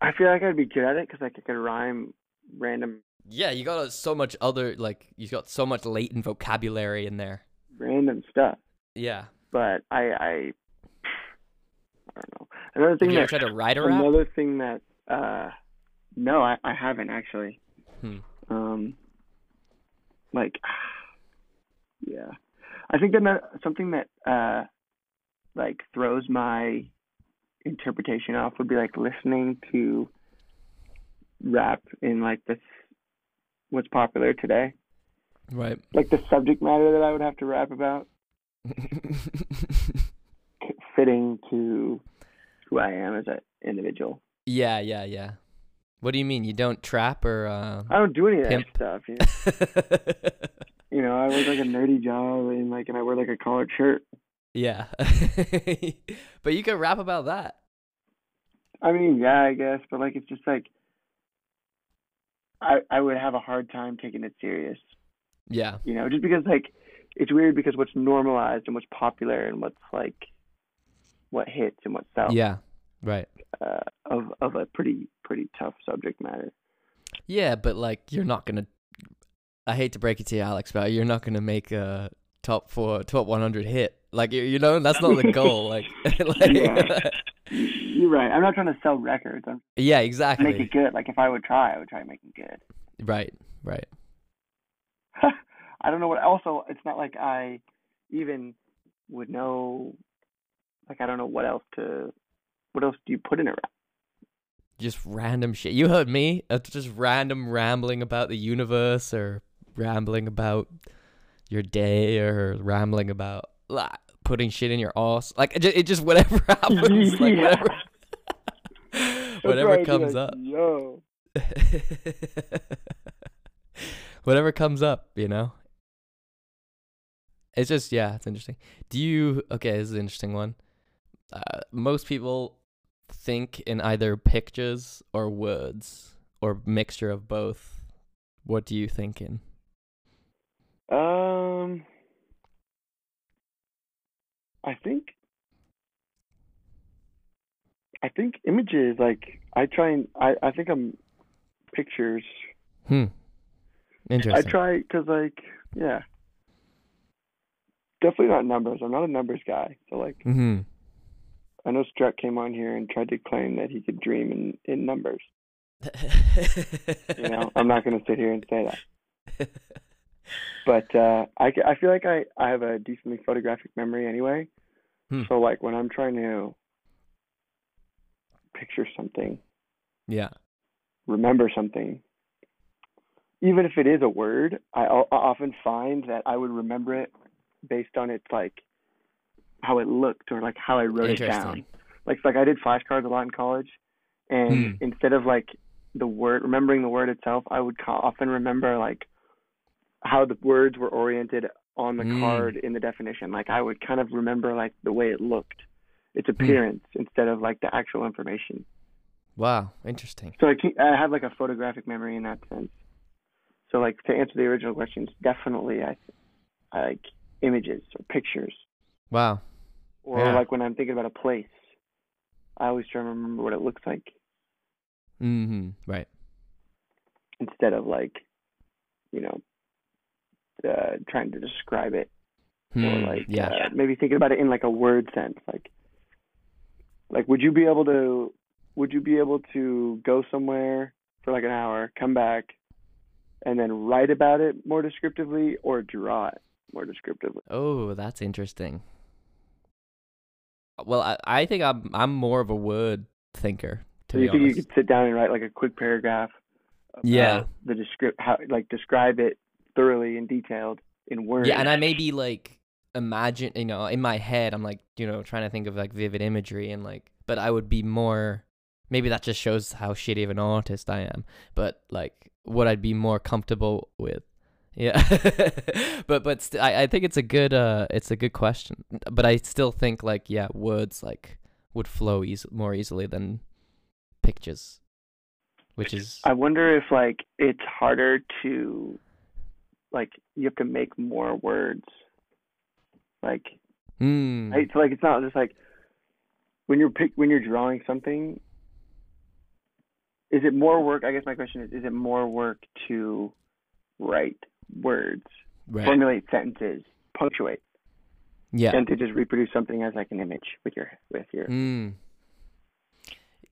I feel like I'd be good at it because like I could rhyme random yeah you got so much other like you got so much latent vocabulary in there random stuff. yeah But I I I don't know. Another have thing ever that tried to write a rap another thing that uh no, I, I haven't actually. Hmm. Um like yeah. I think that something that uh like throws my interpretation off would be like listening to rap in like this what's popular today. right Like the subject matter that I would have to rap about fitting to who I am as an individual. yeah yeah yeah what do you mean you don't trap or uh I don't do any of that stuff. You know? you know, I work like a nerdy job and like, and I wear like a collared shirt. Yeah. but you could rap about that. I mean, yeah, I guess, but like, it's just like, I I would have a hard time taking it serious. Yeah. You know, just because like it's weird because what's normalized and what's popular and what's like what hits and what sells Yeah. Right. uh, of of a pretty pretty tough subject matter. Yeah, but like you're not gonna. I hate to break it to you, Alex, but you're not gonna make a top four, top 100 hit. Like you, you know, that's not the goal. Like, like Yeah. You're right. I'm not trying to sell records. I'm yeah, exactly. make it good. Like if I would try, I would try it good. Right. Right. I don't know what. Also, it's not like I even would know. Like I don't know what else to. What else do you put in a rap? Just random shit. You heard me. It's just random rambling about the universe, or rambling about your day, or rambling about like, putting shit in your ass. Like it just, it just whatever happens. Like whatever. Whatever comes like, up. Yo. Whatever comes up, you know. It's just yeah, it's interesting. Do you okay? This is an interesting one. Uh, most people think in either pictures or words or mixture of both. What do you think in? Um, I think, I think images like I try and I I think I'm pictures. Hmm. I try because like yeah, definitely not numbers. I'm not a numbers guy. So like mm-hmm. I know Struck came on here and tried to claim that he could dream in in numbers. You know, I'm not gonna sit here and say that. But uh, I, I feel like I, I have a decently photographic memory anyway. Hmm. So like when I'm trying to picture something, yeah. remember something, even if it is a word, I often find that I would remember it based on its like how it looked or like how I wrote it down. Like like I did flashcards a lot in college, and Hmm. instead of like the word remembering the word itself, I would often remember like how the words were oriented on the Mm. card in the definition. Like I would kind of remember like the way it looked, its Hmm. appearance instead of like the actual information. Wow. Interesting. So I, I have like a photographic memory in that sense. So like to answer the original questions, definitely I, I like images or pictures, Wow. or Yeah. like when I'm thinking about a place, I always try to remember what it looks like Mm-hmm. Right. instead of like, you know, uh, trying to describe it or Hmm. like yeah. uh, maybe thinking about it in like a word sense like like would you be able to would you be able to go somewhere for like an hour come back and then write about it more descriptively or draw it more descriptively Oh, that's interesting. Well, I, I think I'm I'm more of a word thinker to so be you think honest. you could sit down and write like a quick paragraph Yeah. the descript how like describe it thoroughly and detailed in words Yeah, and I may be like imagine, you know, in my head, I'm like, you know, trying to think of like vivid imagery and like, but I would be more. Maybe that just shows how shitty of an artist I am. But like, what I'd be more comfortable with. Yeah, but but st- I I think it's a good uh it's a good question. But I still think like yeah words like would flow eas- more easily than pictures, which is I wonder if like it's harder to like you have to make more words. Like right? So like it's not just like when you're pick when you're drawing something is it more work I guess my question is is it more work to write words, right. formulate sentences, punctuate, yeah. than to just reproduce something as like an image with your with your Mm.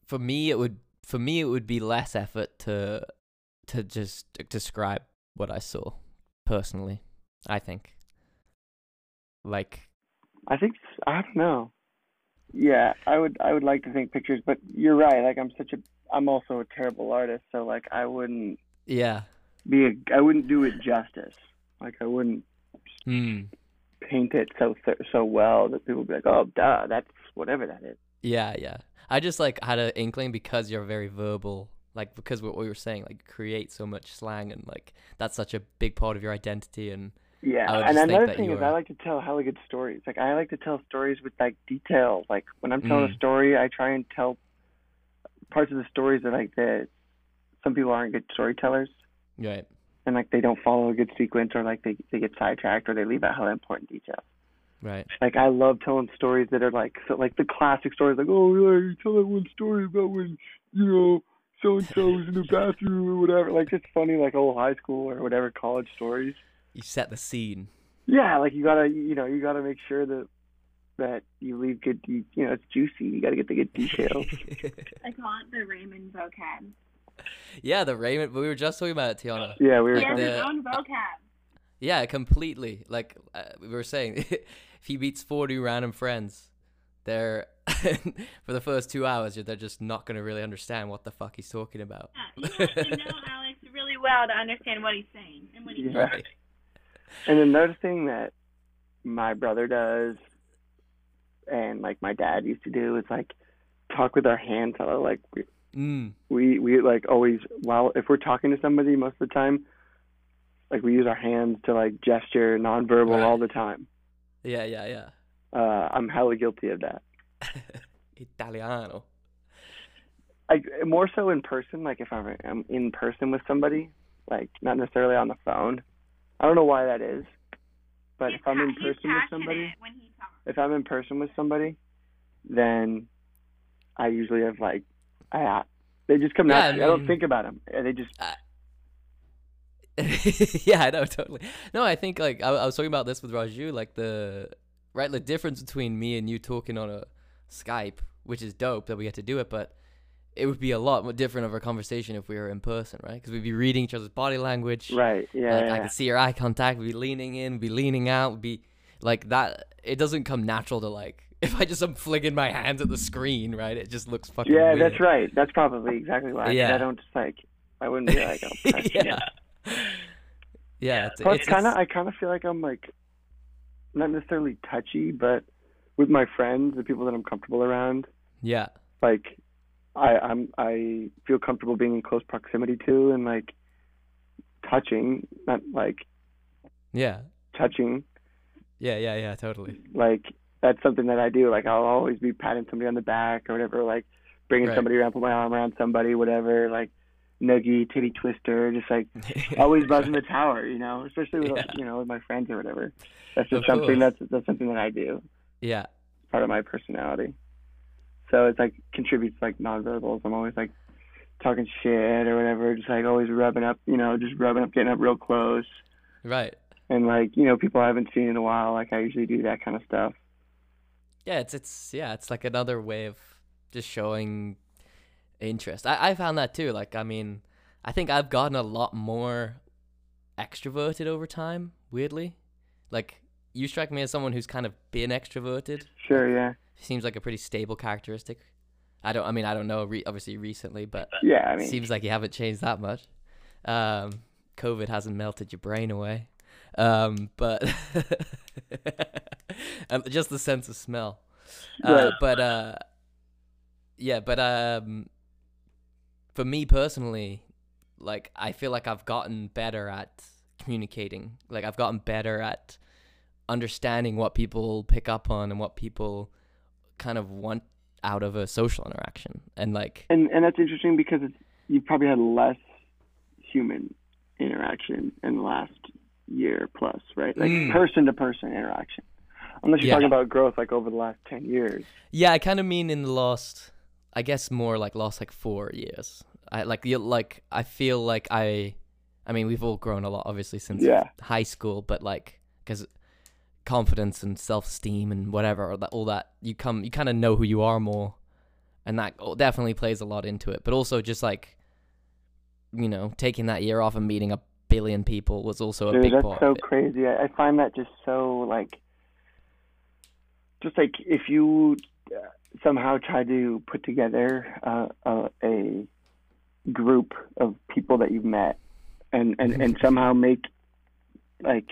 For me, it would for me it would be less effort to to just describe what I saw personally. I think. Like, I think I don't know. Yeah, I would I would like to think pictures, but you're right. Like I'm such a I'm also a terrible artist, so like I wouldn't yeah. be a I wouldn't do it justice. Like I wouldn't Hmm. paint it so th- so well that people would be like, "Oh, duh, that's whatever that is." Yeah, yeah. I just like had an inkling because you're very verbal, like because what we were saying, like create so much slang and like that's such a big part of your identity and Yeah, and another thing is I like to tell hella good stories. Like I like to tell stories with like detail. Like when I'm telling Mm. a story, I try and tell parts of the stories that like that some people aren't good storytellers Right. and like they don't follow a good sequence or like they they get sidetracked or they leave out hella important details. Right. Like I love telling stories that are like so like the classic stories like oh yeah you tell that one story about when you know so and so was in the bathroom or whatever like just funny like old high school or whatever college stories. You set the scene. Yeah, like you gotta you know you gotta make sure that that you leave good you, you know it's juicy you gotta get the good details. I call it the Raymond vocab. yeah, the Raymond. We were just talking about it, Tiana. yeah, we were He has his own vocab. Yeah, completely. Like uh, we were saying, if he beats four new random friends, they're for the first two hours, they're just not gonna really understand what the fuck he's talking about. Yeah, you have to know Alex really well to understand what he's saying and what he's Yeah. Right. And another thing that my brother does, and like my dad used to do, is like talk with our hands. uh, Like we, Mm. we we like always while if we're talking to somebody most of the time, like we use our hands to like gesture nonverbal Right. all the time. Yeah, yeah, yeah. Uh, I'm hella guilty of that. Italiano. I more so in person. Like if I'm, I'm in person with somebody, like not necessarily on the phone. I don't know why that is, but He's if I'm in pa- person with somebody. passionate when he talks. if I'm in person with somebody, then I usually have like, I they just come Yeah, I naturally. I, don't think about them. They just yeah, I know totally. No, I think like I, I was talking about this with Raju, like the right the difference between me and you talking on a Skype, which is dope that we get to do it, but it would be a lot more different of a conversation if we were in person, right? Because we'd be reading each other's body language. right. Yeah. Like yeah, I could see your eye contact. We'd be leaning in, we'd be leaning out, we'd be like that. It doesn't come natural to like if I just am flinging my hands at the screen, right? It just looks fucking. yeah, weird. that's right. That's probably exactly why. Yeah. I don't just like. I wouldn't be like. Oh, yeah. Yeah. It's, Plus, it's, kind of, I kind of feel like I'm like, not necessarily touchy, but with my friends, the people that I'm comfortable around, yeah. like, I I'm I feel comfortable being in close proximity to and like touching, not like Yeah. touching. Yeah. Yeah. Yeah. Totally. like that's something that I do. Like I'll always be patting somebody on the back or whatever, like bringing Right. somebody around, put my arm around somebody, whatever, like nuggy, titty twister, just like always buzzing the tower, you know, especially with Yeah. you know with my friends or whatever. That's just Of something course. that's that's something that I do, yeah. part of my personality. So it's like contributes like nonverbals. I'm always like talking shit or whatever, just like always rubbing up, you know, just rubbing up, getting up real close. Right. And like, you know, people I haven't seen in a while, like I usually do that kind of stuff. Yeah. It's it's yeah. It's like another way of just showing interest. I I found that too. Like I mean, I think I've gotten a lot more extroverted over time. Weirdly, like you strike me as someone who's kind of been extroverted. Sure, yeah. Seems like a pretty stable characteristic. I don't. I mean, I don't know. Re- obviously, recently, but Yeah, I mean seems like you haven't changed that much. Um, COVID hasn't melted your brain away, um, but um, just the sense of smell. Uh, Right. But uh, yeah, but um, for me personally, like I feel like I've gotten better at communicating. Like I've gotten better at understanding what people pick up on and what people kind of want out of a social interaction, and like and and that's interesting because it's, you've probably had less human interaction in the last year plus, right? Like Mm. person to person interaction. Unless you're Yeah. talking about growth like over the last ten years. Yeah, I kind of mean in the last, I guess more like last like four years. I like you like I feel like I, I mean we've all grown a lot obviously since Yeah. high school, but like because confidence and self esteem and whatever all that all that you come you kind of know who you are more, and that definitely plays a lot into it. But also just like, you know, taking that year off and meeting a billion people was also a Dude, big that's part. so crazy. I, I find that just so like, just like if you uh, somehow try to put together uh, a, a group of people that you've met, and and and somehow make like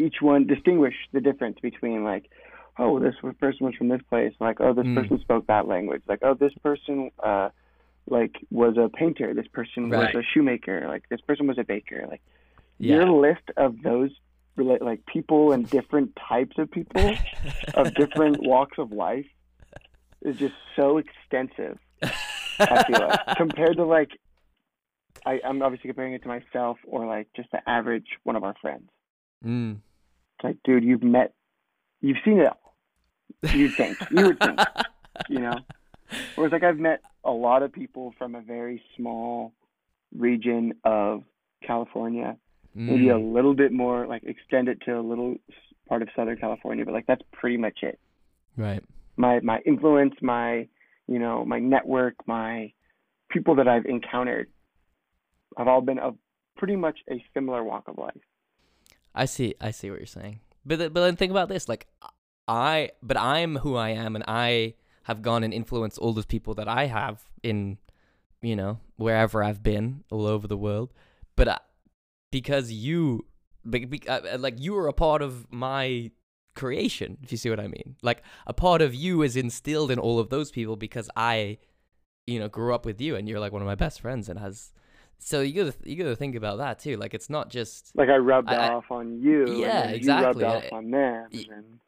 each one distinguish the difference between like. Oh, this person was from this place. Like, oh, this Mm. person spoke that language. Like, oh, this person, uh, like, was a painter. This person Right. was a shoemaker. Like, this person was a baker. Like, Yeah. your list of those like people and different types of people of different walks of life is just so extensive. I feel like compared to like I, I'm obviously comparing it to myself or like just the average one of our friends. Mm. It's like, dude, you've met, you've seen it all. You'd think, you would think, you know. Whereas like I've met a lot of people from a very small region of California, maybe a Mm. little bit more like extend it to a little part of Southern California, but like that's pretty much it. Right. My my influence, my you know my network, my people that I've encountered, have all been of pretty much a similar walk of life. I see. I see what you're saying. But th- but then think about this. Like, I but I'm who I am, and I have gone and influenced all those people that I have in, you know, wherever I've been all over the world. But I, because you, like, uh, uh, like you are a part of my creation. If you see what I mean. Like a part of you is instilled in all of those people because I, you know, grew up with you, and you're like one of my best friends, and has. So you gotta you gotta think about that too. Like it's not just Like I rubbed I- I- off on you, Yeah, and exactly. You rubbed off on them, y- and then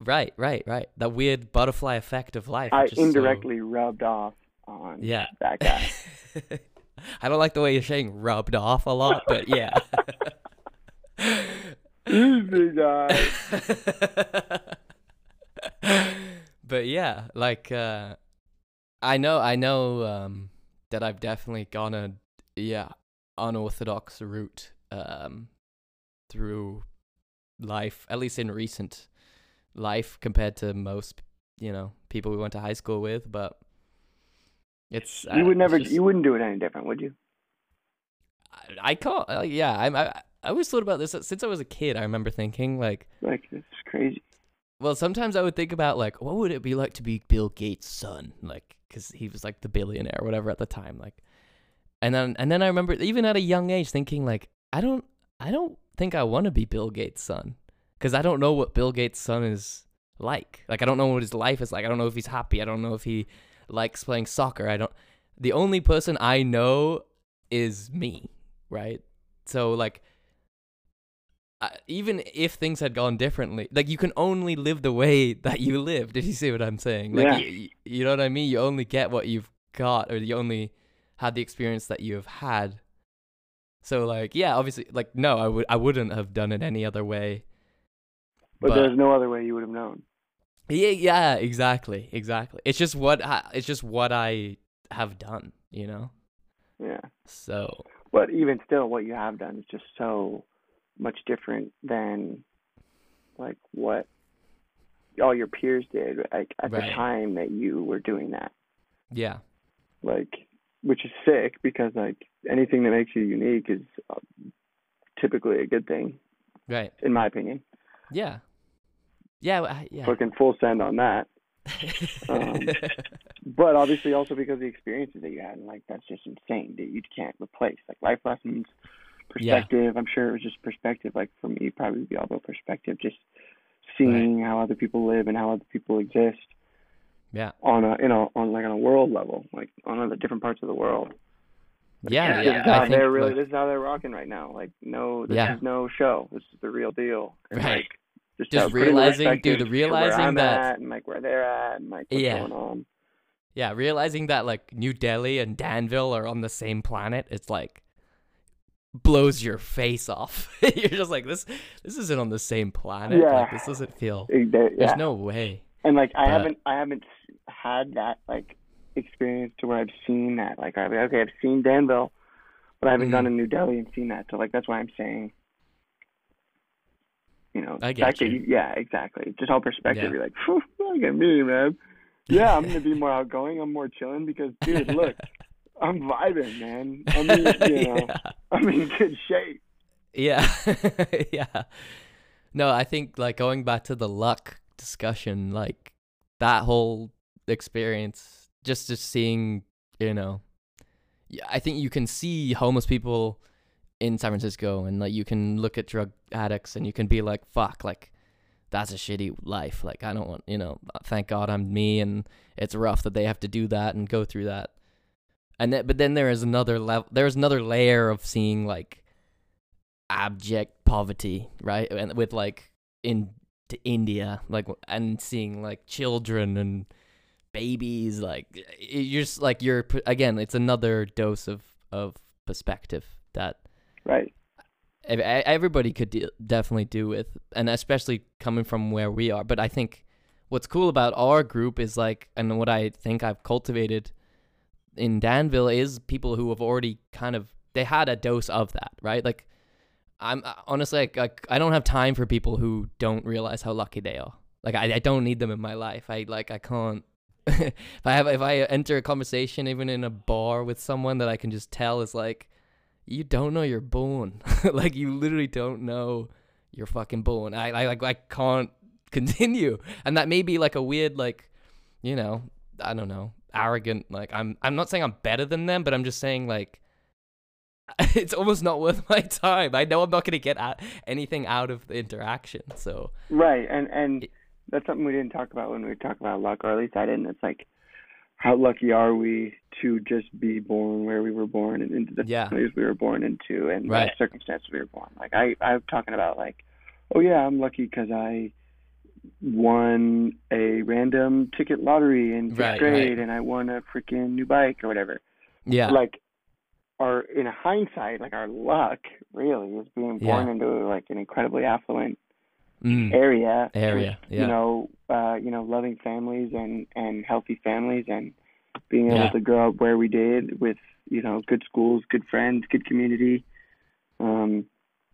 Right, right, right. That weird butterfly effect of life. I is so- indirectly rubbed off on Yeah. that guy. I don't like the way you're saying rubbed off a lot, but yeah. Easy guy. but yeah, like uh I know I know um that I've definitely gone a yeah, unorthodox route um through life, at least in recent life compared to most, you know, people we went to high school with, but it's You uh, would never, just- you wouldn't do it any different, would you? I, I can't. Uh, yeah, I'm, I I always thought about this since I was a kid. I remember thinking like, Like it's crazy. well, sometimes I would think about like, what would it be like to be Bill Gates' son, like, because he was like the billionaire or whatever at the time, like, and then and then I remember even at a young age thinking like, I don't, I don't think I want to be Bill Gates' son, because I don't know what Bill Gates' son is like. Like, I don't know what his life is like. I don't know if he's happy. I don't know if he likes playing soccer. I don't. The only person I know is me, right? So like even if things had gone differently, like you can only live the way that you lived. Did you see what I'm saying, like Yeah. you, you know what I mean. You only get what you've got, or you only had the experience that you have had. So like, yeah, obviously, like no, I would I wouldn't have done it any other way. But, there's no other way you would have known. yeah, yeah, exactly, exactly. It's just what I, it's just what I have done, you know. Yeah. So But even still, what you have done is just so much different than like what all your peers did like at Right. the time that you were doing that. yeah, Like, which is sick because like anything that makes you unique is uh, typically a good thing, right, in my opinion. yeah, yeah, yeah. Fucking full send on that. Um, but obviously also because of the experiences that you had and like that's just insane that you can't replace like life lessons Yeah. perspective i'm sure it was just perspective like for me probably would be all about perspective just seeing how other people live and how other people exist yeah, on a you know on like on a world level like on other different parts of the world yeah, this yeah. is how I think, they're really like- this is how they're rocking right now like no this Yeah. is no show this is the real deal and, Right. like, just, Just realizing- dude, realizing that- at and like where they're at and like what's Yeah. going on Yeah, realizing that like New Delhi and Danville are on the same planet, it's like blows your face off. You're just like this this isn't on the same planet. Like Yeah. this doesn't feel they- There's no way. And like I But- haven't I haven't had that like experience to where I've seen that. Like I've okay, I've seen Danville, but I haven't Mhm. gone to New Delhi and seen that. So like that's why I'm saying you know, I get that yeah, exactly. Just all perspective. Yeah. You're like, look at me, man. Yeah, I'm gonna be more outgoing. I'm more chilling because, dude, look, I'm vibing, man. I'm in, you know, yeah. I'm in good shape. Yeah. yeah. No, I think like going back to the luck discussion, like that whole experience, just just seeing, you know, I think you can see homeless people in San Francisco and like you can look at drug addicts and you can be like, fuck, like that's a shitty life. Like I don't want, you know, uh, thank God I'm me and it's rough that they have to do that and go through that. And then, but then there is another level, there's another layer of seeing like abject poverty, right? And with like in to India, like and seeing like children and babies, like you're just like you're again, it's another dose of of perspective that Right. everybody could de- definitely do with, and especially coming from where we are. But I think what's cool about our group is like, and what I think I've cultivated in Danville is people who have already kind of they had a dose of that, right? Like, I'm uh, honestly like, like I don't have time for people who don't realize how lucky they are. Like, I, I don't need them in my life. I like I can't. if I have if I enter a conversation even in a bar with someone that I can just tell is like you don't know you're born. like you literally don't know you're fucking born. I, I like I can't continue. And that may be like a weird like, you know, I don't know, arrogant like I'm I'm not saying I'm better than them, but I'm just saying like it's almost not worth my time. I know I'm not going to get at anything out of the interaction. So, Right, and and It- that's something we didn't talk about when we talked about luck, or at least I didn't. It's like, how lucky are we to just be born where we were born and into the Yeah. families we were born into and Right. the circumstances we were born. Like I, I'm talking about like, oh yeah, I'm lucky because I won a random ticket lottery in fifth Right, grade right. and I won a freaking new bike or whatever. yeah. Like, our in hindsight, like our luck really is being born Yeah. into like an incredibly affluent Mm. area Area, with, yeah. you know uh you know loving families and and healthy families and being able Yeah. to grow up where we did with you know good schools good friends good community um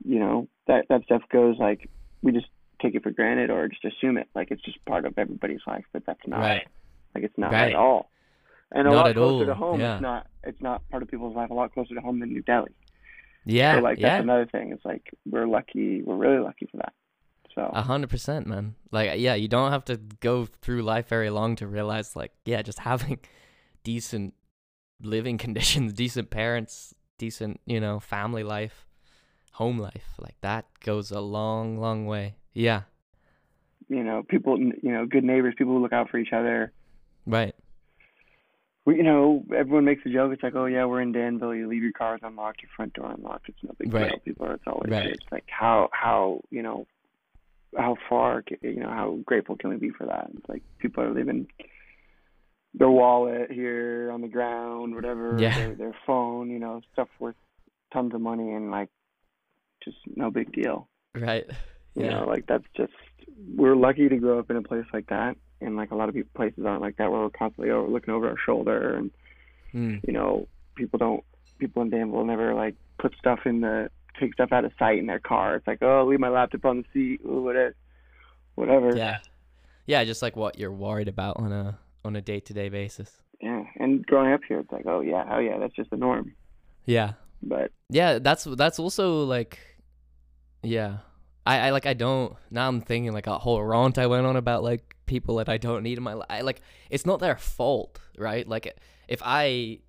you know that that stuff goes like we just take it for granted or just assume it like it's just part of everybody's life but that's not Right. like it's not Right. at all and a Not lot at closer all, to home yeah. it's not it's not part of people's life a lot closer to home than new delhi Yeah. so like yeah. that's another thing it's like we're lucky we're really lucky for that so A hundred percent, man. Like, yeah, you don't have to go through life very long to realize, like, yeah, just having decent living conditions, decent parents, decent, you know, family life, home life, like that goes a long, long way. Yeah, you know, people, you know, good neighbors, people who look out for each other. right. We, you know, everyone makes a joke. It's like, oh yeah, we're in Danville. You leave your cars unlocked, your front door unlocked. It's no big Right. deal. People are. It's always. Right. It's like how how you know, how far you know how grateful can we be for that? It's like people are leaving their wallet here on the ground, whatever, Yeah. their their phone, you know, stuff worth tons of money and like just no big deal. Right. You Yeah. know, like that's just we're lucky to grow up in a place like that, and like a lot of people places aren't like that, where we're constantly over, looking over our shoulder, and Mm. you know, people don't people in Danville never like put stuff in the take stuff out of sight in their car. It's like, oh, leave my laptop on the seat, ooh, whatever, whatever. Yeah. Yeah, just like what you're worried about on a on a day to day basis. Yeah, and growing up here, it's like, oh yeah, oh yeah, that's just the norm. Yeah. But Yeah, that's that's also like, yeah. I, I like I don't now I'm thinking like a whole rant I went on about like people that I don't need in my life. Like it's not their fault, right? Like if I,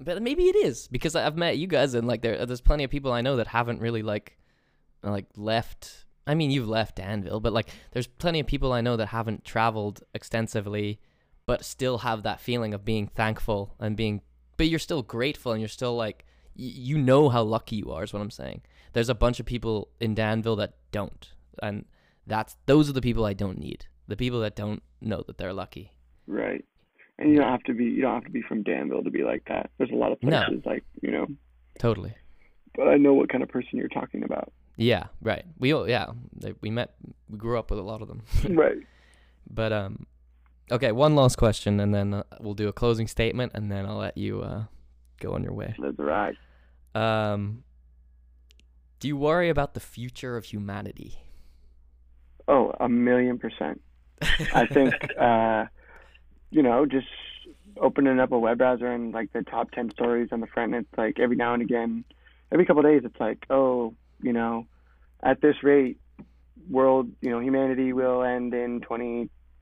but maybe it is because I've met you guys and like there there's plenty of people I know that haven't really like, like left. I mean you've left Danville, but like there's plenty of people I know that haven't traveled extensively, but still have that feeling of being thankful and being, but you're still grateful and you're still like y- you know how lucky you are is what I'm saying. There's a bunch of people in Danville that don't. And that's those are the people I don't need. The people that don't know that they're lucky. right, and you don't have to be you don't have to be from Danville to be like that. There's a lot of No. places like you know, Totally. but I know what kind of person you're talking about. Yeah, right. We all yeah, they, we met we grew up with a lot of them. right. but um okay, one last question and then uh, we'll do a closing statement and then I'll let you uh go on your way. That's right. Um do you worry about the future of humanity? Oh, a million percent. I think, uh, you know, just opening up a web browser and like the top 10 stories on the front, and it's like every now and again, every couple of days, it's like, oh, you know, at this rate, world, you know, humanity will end in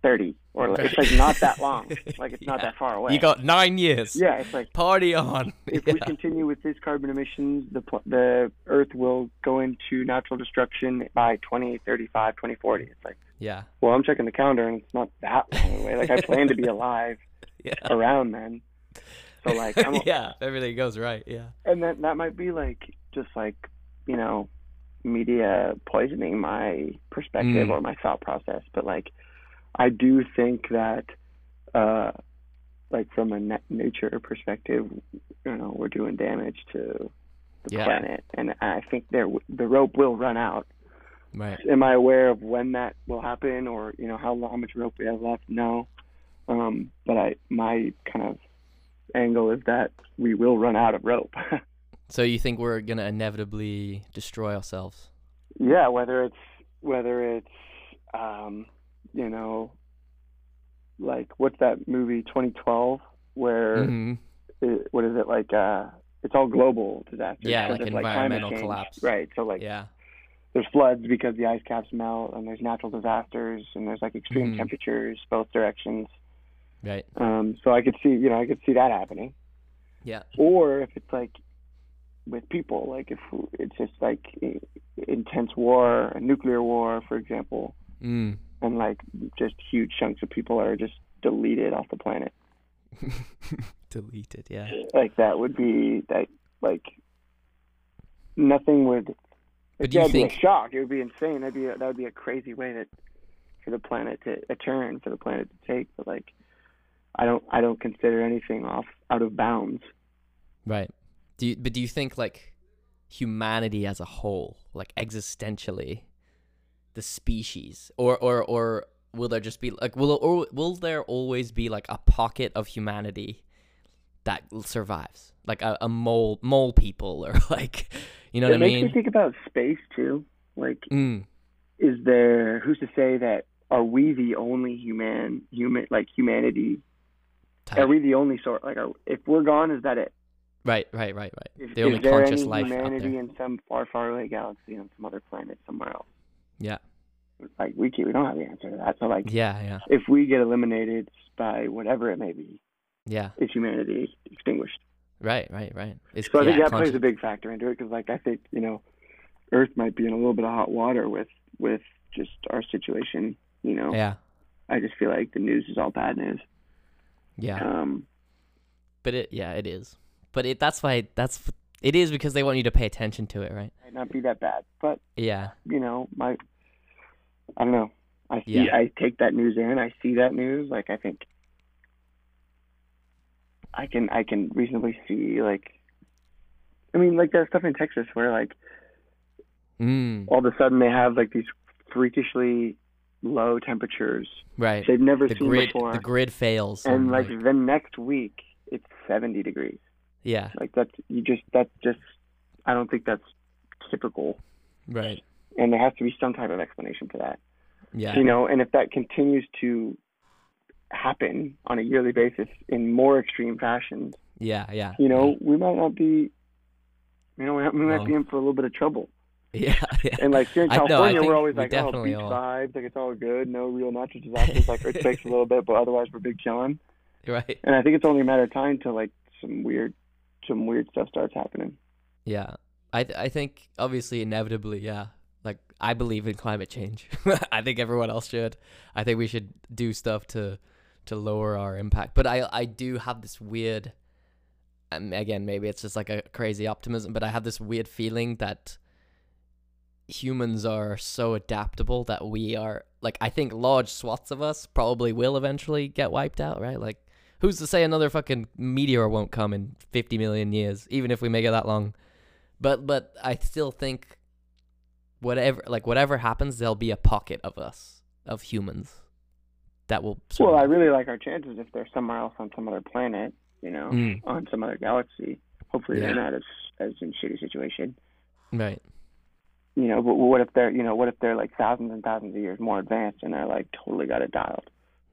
2030. Or like, it's like not that long. Like it's not that far away. You got 9 years. yeah, it's like Party on. if Yeah. we continue with this carbon emissions, the the Earth will go into natural destruction by 2035, 2040. It's like yeah. well, I'm checking the calendar and it's not that long away. Like I plan to be alive Yeah. around then. So like I'm yeah, if everything goes right. Yeah. and that that might be like just like, you know, media poisoning my perspective Mm. or my thought process, but like I do think that uh like from a na- nature perspective, you know, we're doing damage to the Yeah. planet, and I think there w- the rope will run out. Right. Am I aware of when that will happen, or you know how long, how much rope we have left? No, um, but I my kind of angle is that we will run out of rope. So you think we're gonna inevitably destroy ourselves? yeah, whether it's whether it's um, you know like what's that movie 2012 where hmm it, what is it like uh it's all global disasters Yeah, like environmental change. collapse. right so like Yeah. there's floods because the ice caps melt and there's natural disasters and there's like extreme Mhm. temperatures both directions Right. um so i could see you know i could see that happening Yeah. or if it's like with people like if it's just like intense war a nuclear war for example Mm. And like just huge chunks of people are just deleted off the planet Deleted. Yeah. like that would be that like nothing would But do you that'd be think? a shock it would be insane that'd be a, that would be a crazy way that for the planet to a turn for the planet to take but like i don't i don't consider anything off out of bounds Right. Do you, but do you think like humanity as a whole, like existentially, the species, or or or will there just be like will or will there always be like a pocket of humanity that survives, like a, a mole mole people or like you know it what I makes mean? me think about space too like Mm. is there who's to say that are we the only human human like humanity Type. are we the only sort like are, if we're gone is that it Right, right, right, right. Is, The only is there conscious any life out humanity there. in some far, far away galaxy on some other planet somewhere else? Yeah, Like we can, we don't have the answer to that. So like, yeah, yeah, if we get eliminated by whatever it may be, yeah. is humanity extinguished? Right, right, right. It's, So I think yeah, that plays a big factor into it because like I think you know, Earth might be in a little bit of hot water with with just our situation. You know, Yeah, I just feel like the news is all bad news. yeah. Um, But it, yeah, it is. But it that's why that's it is because they want you to pay attention to it, right? might not be that bad, but Yeah, you know, my I don't know. I see. Yeah. I take that news in. I see that news. Like I think I can. I can reasonably see. Like, I mean, like that stuff in Texas where like mm, all of a sudden they have like these freakishly low temperatures right. they've never The seen grid, before, the grid fails, and like like, the next week it's 70 degrees. yeah, Like that's you just that's just. I don't think that's typical, right, and there has to be some type of explanation for that. yeah, you know, and if that continues to happen on a yearly basis in more extreme fashions, yeah, yeah. you know, we might not be, you know, we might, we might Well, be in for a little bit of trouble. yeah, yeah. And like here in I know, California, we're always we like, oh, beach are. vibes, like it's all good, no real natural disasters, like earthquakes a little bit, but otherwise we're big chilling. right, And I think it's only a matter of time till like some weird, some weird stuff starts happening. yeah. I th- I think obviously inevitably, yeah. Like I believe in climate change. I think everyone else should. I think we should do stuff to to lower our impact. But I I do have this weird and again maybe it's just like a crazy optimism, but I have this weird feeling that humans are so adaptable that we are like I think large swaths of us probably will eventually get wiped out, right? Like who's to say another fucking meteor won't come in 50 million years even if we make it that long? But but I still think whatever like whatever happens there'll be a pocket of us of humans that will Well, I really like our chances if they're somewhere else on some other planet, you know, Mm. on some other galaxy. Hopefully Yeah. they're not as as in shitty situation. right. you know, but what if they're, you know, what if they're like thousands and thousands of years more advanced and they're like totally got it dialed?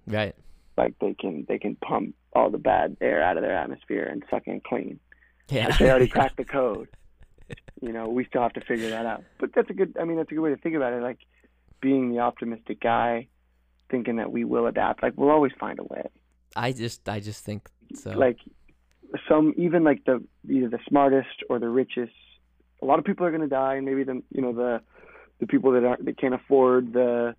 Right. Like they can they can pump all the bad air out of their atmosphere and suck in clean. Yeah. Like they already cracked the code. You know, we still have to figure that out. But that's a good. I mean, that's a good way to think about it. Like being the optimistic guy, thinking that we will adapt. Like we'll always find a way. I just I just think so. Like some even like the either the smartest or the richest. A lot of people are going to die, and maybe the you know the the people that aren't that can't afford the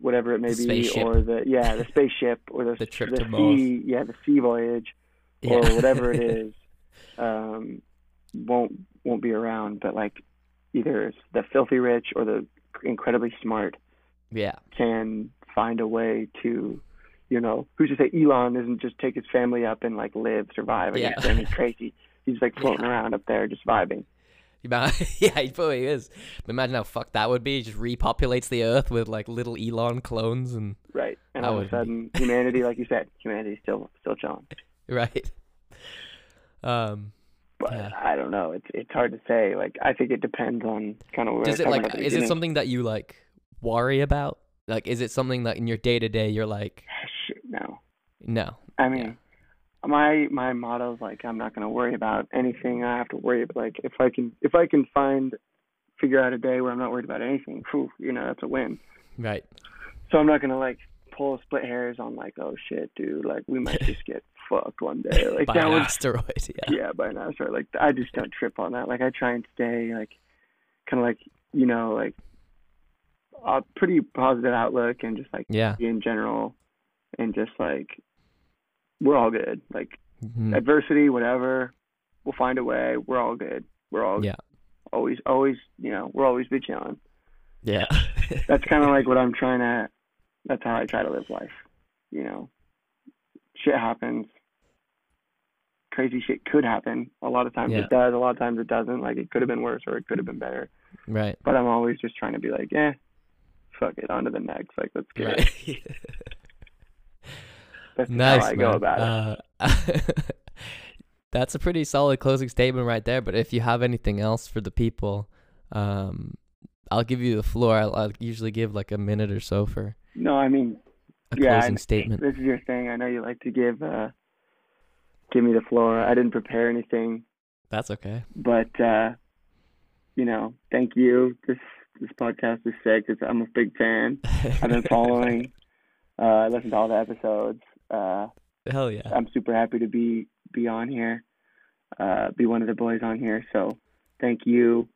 whatever it may The be, spaceship. or the yeah the spaceship or the The trip the to sea Mars. yeah the sea voyage yeah. or whatever it is um, won't won't be around. But like either the filthy rich or the incredibly smart yeah. can find a way to you know, who's to say Elon doesn't just take his family up and like live, survive? I Yeah. mean, crazy. He's like floating around up there, just vibing. Yeah, he probably is. But imagine how fucked that would be. He just repopulates the Earth with like little Elon clones and Right. And all of a be- sudden, humanity, like you said, humanity's still still chilling. right. Um, But Yeah. I don't know. It's it's hard to say. Like I think it depends on kind of where. does it like is it something that you like worry about? Like, is it something that in your day to day you're like, ah, Shit, no. no, I mean, my my motto is like I'm not gonna worry about anything. I have to worry about like if I can if I can find figure out a day where I'm not worried about anything. Phew, you know that's a win. right? So I'm not gonna like pull split hairs on like oh shit, dude. Like we might just get fucked one day. Like By that an was asteroid, yeah. yeah by now. Sorry, like I just don't trip on that. Like I try and stay like kind of like you know like a pretty positive outlook and just like Yeah. in general and just like we're all good. Like Mhm. adversity, whatever, we'll find a way. We're all good. We're all Yeah. always always you know we're always be chilling. Yeah. That's kind of like what I'm trying to. That's how I try to live life. You know, shit happens. Crazy shit could happen. A lot of times Yeah. it does. A lot of times it doesn't. Like it could have been worse or it could have been better. right. But I'm always just trying to be like, eh, fuck it, on to the next. Like let's get it. That's nice, how I man. go about it. Uh, that's a pretty solid closing statement right there. But if you have anything else for the people, um, I'll give you the floor. I'll, I'll usually give like a minute or so for No, I mean a Yeah, closing I- statement. this is your thing. I know you like to give uh give me the floor. I didn't prepare anything, That's okay. but uh you know, thank you. This this podcast is sick. It's, I'm a big fan. I've been following. uh I listened to all the episodes. Uh Hell yeah. I'm super happy to be be on here. Uh be one of the boys on here. So thank you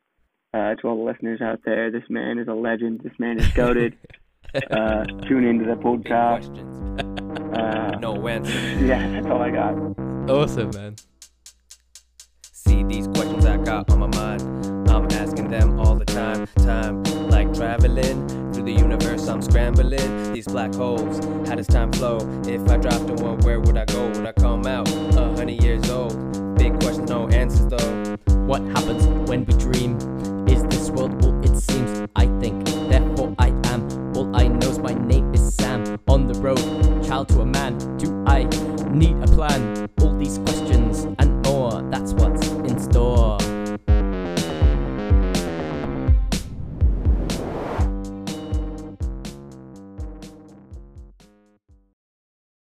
uh to all the listeners out there. This man is a legend. This man is goaded. uh tune into the podcast. questions, Uh no answers. yeah, that's all I got. awesome, man. See these questions I got on my mind. I'm asking them all the time. Time like traveling through the universe. I'm scrambling these black holes. How does time flow? If I dropped in one, where would I go? Would I come out a hundred years old? Big questions, no answers though. What happens when we dream? Is this world will all I know's my name is Sam. On the road, child to a man, do I need a plan? All these questions and more, that's what's